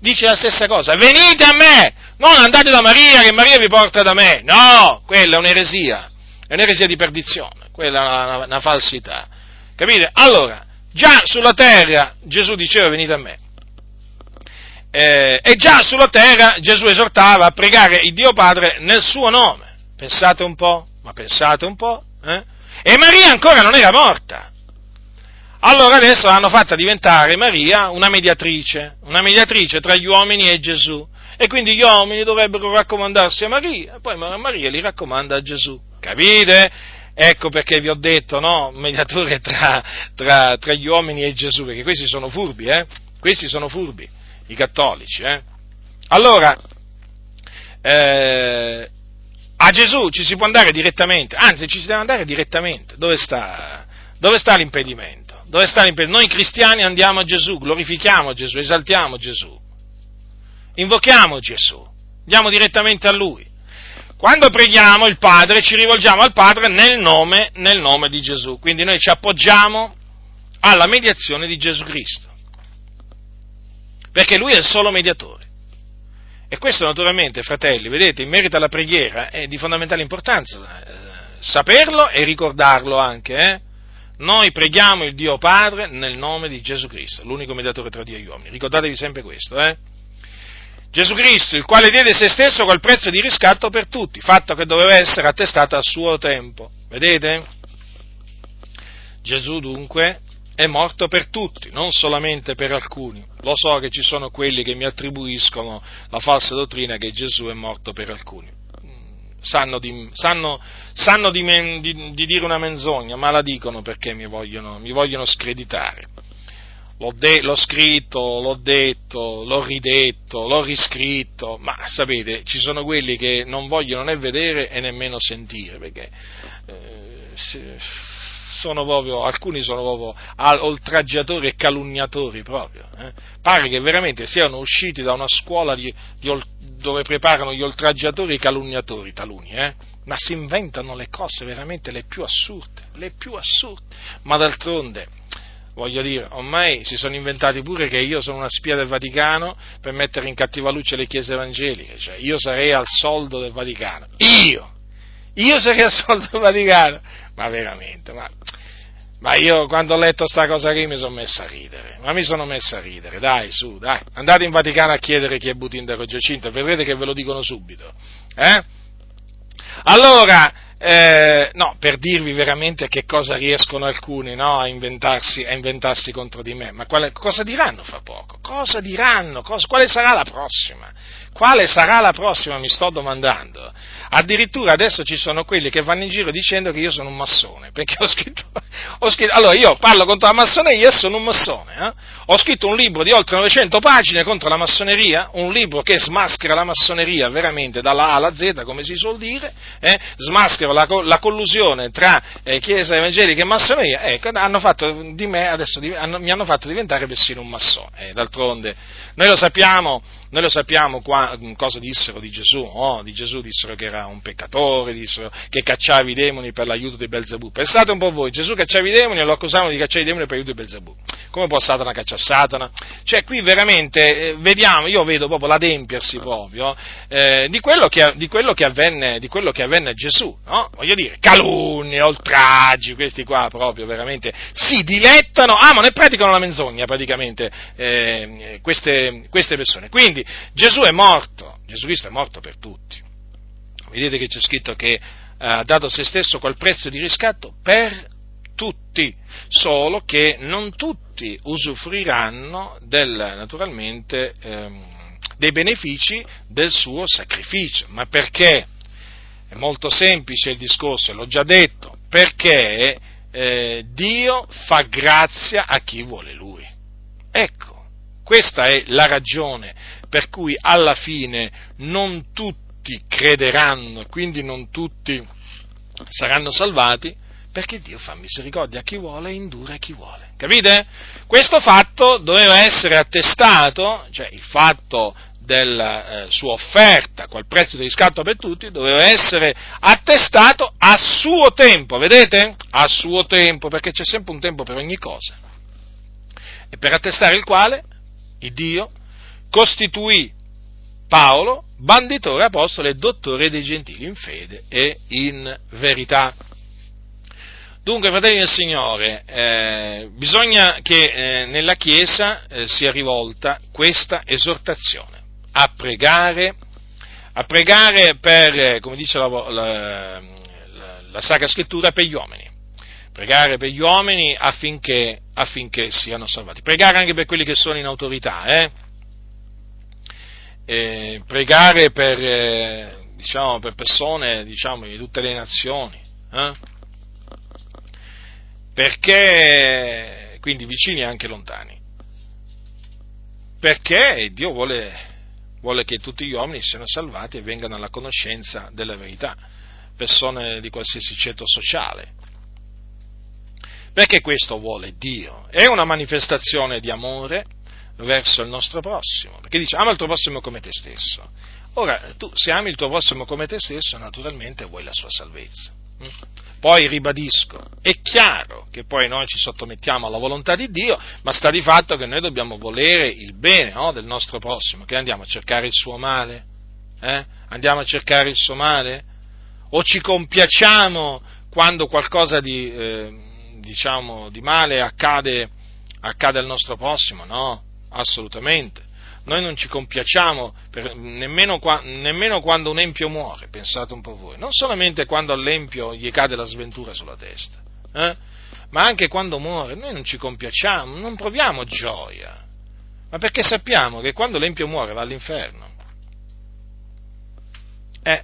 dice la stessa cosa, venite a me, non andate da Maria che Maria vi porta da me, no, quella è un'eresia, è un'eresia di perdizione, quella è una, una falsità, capite? Allora, già sulla terra Gesù diceva venite a me, eh, e già sulla terra Gesù esortava a pregare il Dio Padre nel suo nome, pensate un po', ma pensate un po', eh? e Maria ancora non era morta, allora adesso l'hanno fatta diventare Maria una mediatrice, una mediatrice tra gli uomini e Gesù. E quindi gli uomini dovrebbero raccomandarsi a Maria, e poi Maria li raccomanda a Gesù. Capite? Ecco perché vi ho detto, no? Mediatore tra, tra, tra gli uomini e Gesù, perché questi sono furbi, eh? Questi sono furbi, i cattolici, eh? Allora, eh, a Gesù ci si può andare direttamente, anzi ci si deve andare direttamente. Dove sta, dove sta l'impedimento? Dove sta l'impedimento? Noi cristiani andiamo a Gesù, glorifichiamo Gesù, esaltiamo Gesù, invochiamo Gesù, andiamo direttamente a Lui. Quando preghiamo il Padre ci rivolgiamo al Padre nel nome, nel nome di Gesù, quindi noi ci appoggiamo alla mediazione di Gesù Cristo, perché Lui è il solo mediatore. E questo naturalmente, fratelli, vedete, in merito alla preghiera è di fondamentale importanza eh, saperlo e ricordarlo anche, eh? Noi preghiamo il Dio Padre nel nome di Gesù Cristo, l'unico mediatore tra Dio e gli uomini. Ricordatevi sempre questo, eh? Gesù Cristo, il quale diede se stesso col prezzo di riscatto per tutti, fatto che doveva essere attestato a suo tempo. Vedete? Gesù dunque è morto per tutti, non solamente per alcuni. Lo so che ci sono quelli che mi attribuiscono la falsa dottrina che Gesù è morto per alcuni sanno, di, sanno, sanno di, men, di, di, dire una menzogna, ma la dicono perché mi vogliono, mi vogliono screditare. L'ho, de, l'ho, scritto, l'ho detto, l'ho ridetto, l'ho riscritto, ma sapete, ci sono quelli che non vogliono né vedere e nemmeno sentire, perché eh, sono proprio, alcuni sono proprio oltraggiatori e calunniatori proprio. Eh. Pare che veramente siano usciti da una scuola di, di, dove preparano gli oltraggiatori e i calunniatori, taluni, eh. ma si inventano le cose veramente le più assurde, le più assurde. Ma d'altronde, voglio dire, ormai si sono inventati pure che io sono una spia del Vaticano per mettere in cattiva luce le chiese evangeliche, cioè io sarei al soldo del Vaticano. Io! Io sarei al soldo del Vaticano! Ma veramente, ma ma io quando ho letto sta cosa qui mi sono messo a ridere, ma mi sono messo a ridere, dai, su, dai, andate in Vaticano a chiedere chi è Butin de Giacinto, vedrete che ve lo dicono subito. Eh? Allora, eh, no, per dirvi veramente che cosa riescono alcuni no, a, inventarsi, a, inventarsi, contro di me, ma quale, cosa diranno fra poco? Cosa diranno? Cosa, quale sarà la prossima? Quale sarà la prossima, mi sto domandando. Addirittura adesso ci sono quelli che vanno in giro dicendo che io sono un massone, perché ho scritto, ho scritto allora io parlo contro la massoneria e sono un massone, eh? ho scritto un libro di oltre 900 pagine contro la massoneria, un libro che smaschera la massoneria veramente dalla A alla Z, come si suol dire, eh? smaschera la, la, collusione tra eh, Chiesa evangelica e massoneria, ecco, hanno fatto di me, adesso hanno, mi hanno fatto diventare persino un massone, eh, d'altronde noi lo sappiamo, noi lo sappiamo qua, cosa dissero di Gesù, oh, di Gesù dissero che era un peccatore, dissero che cacciava i demoni per l'aiuto di Belzebù. Pensate un po' voi, Gesù cacciava i demoni e lo accusavano di cacciare i demoni per l'aiuto di Belzebù. Come può Satana cacciare Satana? Cioè qui veramente eh, vediamo, io vedo proprio l'adempiersi proprio eh, di, quello che, di, quello avvenne, di, quello che avvenne, a Gesù. No? Voglio dire, calunnie, oltraggi, questi qua proprio veramente si dilettano, amano e praticano la menzogna praticamente eh, queste, queste persone. Quindi Gesù è morto, Gesù Cristo è morto per tutti. Vedete che c'è scritto che eh, ha dato se stesso quel prezzo di riscatto per tutti, solo che non tutti usufruiranno del, naturalmente ehm, dei benefici del suo sacrificio. Ma perché? È molto semplice il discorso, l'ho già detto, perché eh, Dio fa grazia a chi vuole Lui. Ecco, questa è la ragione per cui alla fine non tutti crederanno quindi non tutti saranno salvati, perché Dio fa misericordia a chi vuole e indura a chi vuole. Capite? Questo fatto doveva essere attestato, cioè il fatto della eh, sua offerta, quel prezzo di riscatto per tutti, doveva essere attestato a suo tempo, vedete? A suo tempo, perché c'è sempre un tempo per ogni cosa. E per attestare il quale, il Dio costituì Paolo banditore, apostolo e dottore dei gentili in fede e in verità. Dunque, fratelli del Signore, eh, bisogna che eh, nella Chiesa eh, sia rivolta questa esortazione a pregare, a pregare per, come dice la, la, la, la Sacra Scrittura, per gli uomini. Pregare per gli uomini affinché, affinché, siano salvati. Pregare anche per quelli che sono in autorità, eh? E pregare per, eh, diciamo, per persone diciamo, di tutte le nazioni. Eh? Perché, quindi vicini e anche lontani. Perché Dio vuole vuole che tutti gli uomini siano salvati e vengano alla conoscenza della verità, persone di qualsiasi ceto sociale. Perché questo vuole Dio? È una manifestazione di amore verso il nostro prossimo, perché dice ama il tuo prossimo come te stesso. Ora, tu se ami il tuo prossimo come te stesso, naturalmente vuoi la sua salvezza. Poi ribadisco, è chiaro che poi noi ci sottomettiamo alla volontà di Dio, ma sta di fatto che noi dobbiamo volere il bene no, del nostro prossimo, che andiamo a cercare il suo male? Eh? Andiamo a cercare il suo male? O ci compiacciamo quando qualcosa di, eh, diciamo, di male accade, accade al nostro prossimo? No, assolutamente noi non ci compiacciamo per, nemmeno, nemmeno, quando un empio muore, pensate un po' voi, non solamente quando all'empio gli cade la sventura sulla testa, eh? ma anche quando muore, noi non ci compiacciamo, non proviamo gioia, ma perché sappiamo che quando l'empio muore va all'inferno. Eh,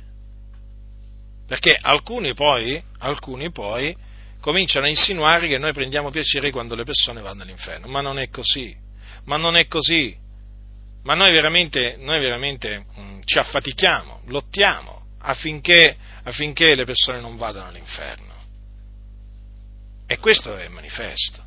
perché alcuni poi, alcuni poi cominciano a insinuare che noi prendiamo piacere quando le persone vanno all'inferno, ma non è così, ma non è così ma noi veramente, noi veramente mh, mm, ci affatichiamo, lottiamo affinché, affinché le persone non vadano all'inferno. E questo è manifesto.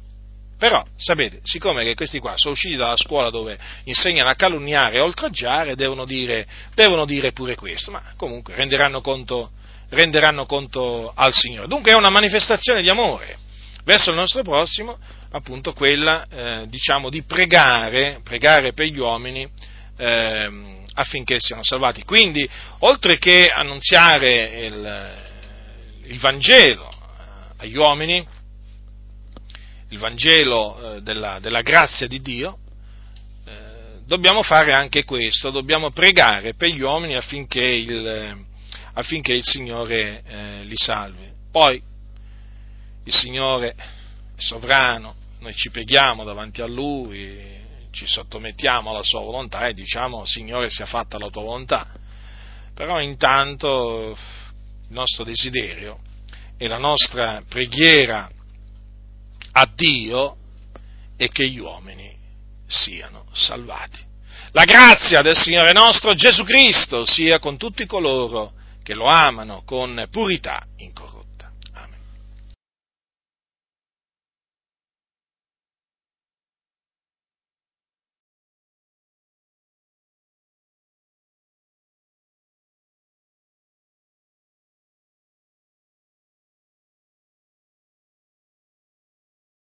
Però, sapete, siccome che questi qua sono usciti dalla scuola dove insegnano a calunniare e oltraggiare, devono dire, devono dire pure questo, ma comunque renderanno conto, renderanno conto al Signore. Dunque è una manifestazione di amore verso il nostro prossimo, appunto quella, eh, diciamo, di pregare, pregare per gli uomini eh, affinché siano salvati. Quindi, oltre che annunziare il, il Vangelo eh, agli uomini, il Vangelo eh, della, della, grazia di Dio, eh, dobbiamo fare anche questo, dobbiamo pregare per gli uomini affinché il, affinché il Signore eh, li salvi. Poi, il Signore è sovrano, noi ci preghiamo davanti a Lui, ci sottomettiamo alla Sua volontà e diciamo Signore sia fatta la Tua volontà. Però intanto il nostro desiderio e la nostra preghiera a Dio è che gli uomini siano salvati. La grazia del Signore nostro Gesù Cristo sia con tutti coloro che lo amano con purità incorrotta.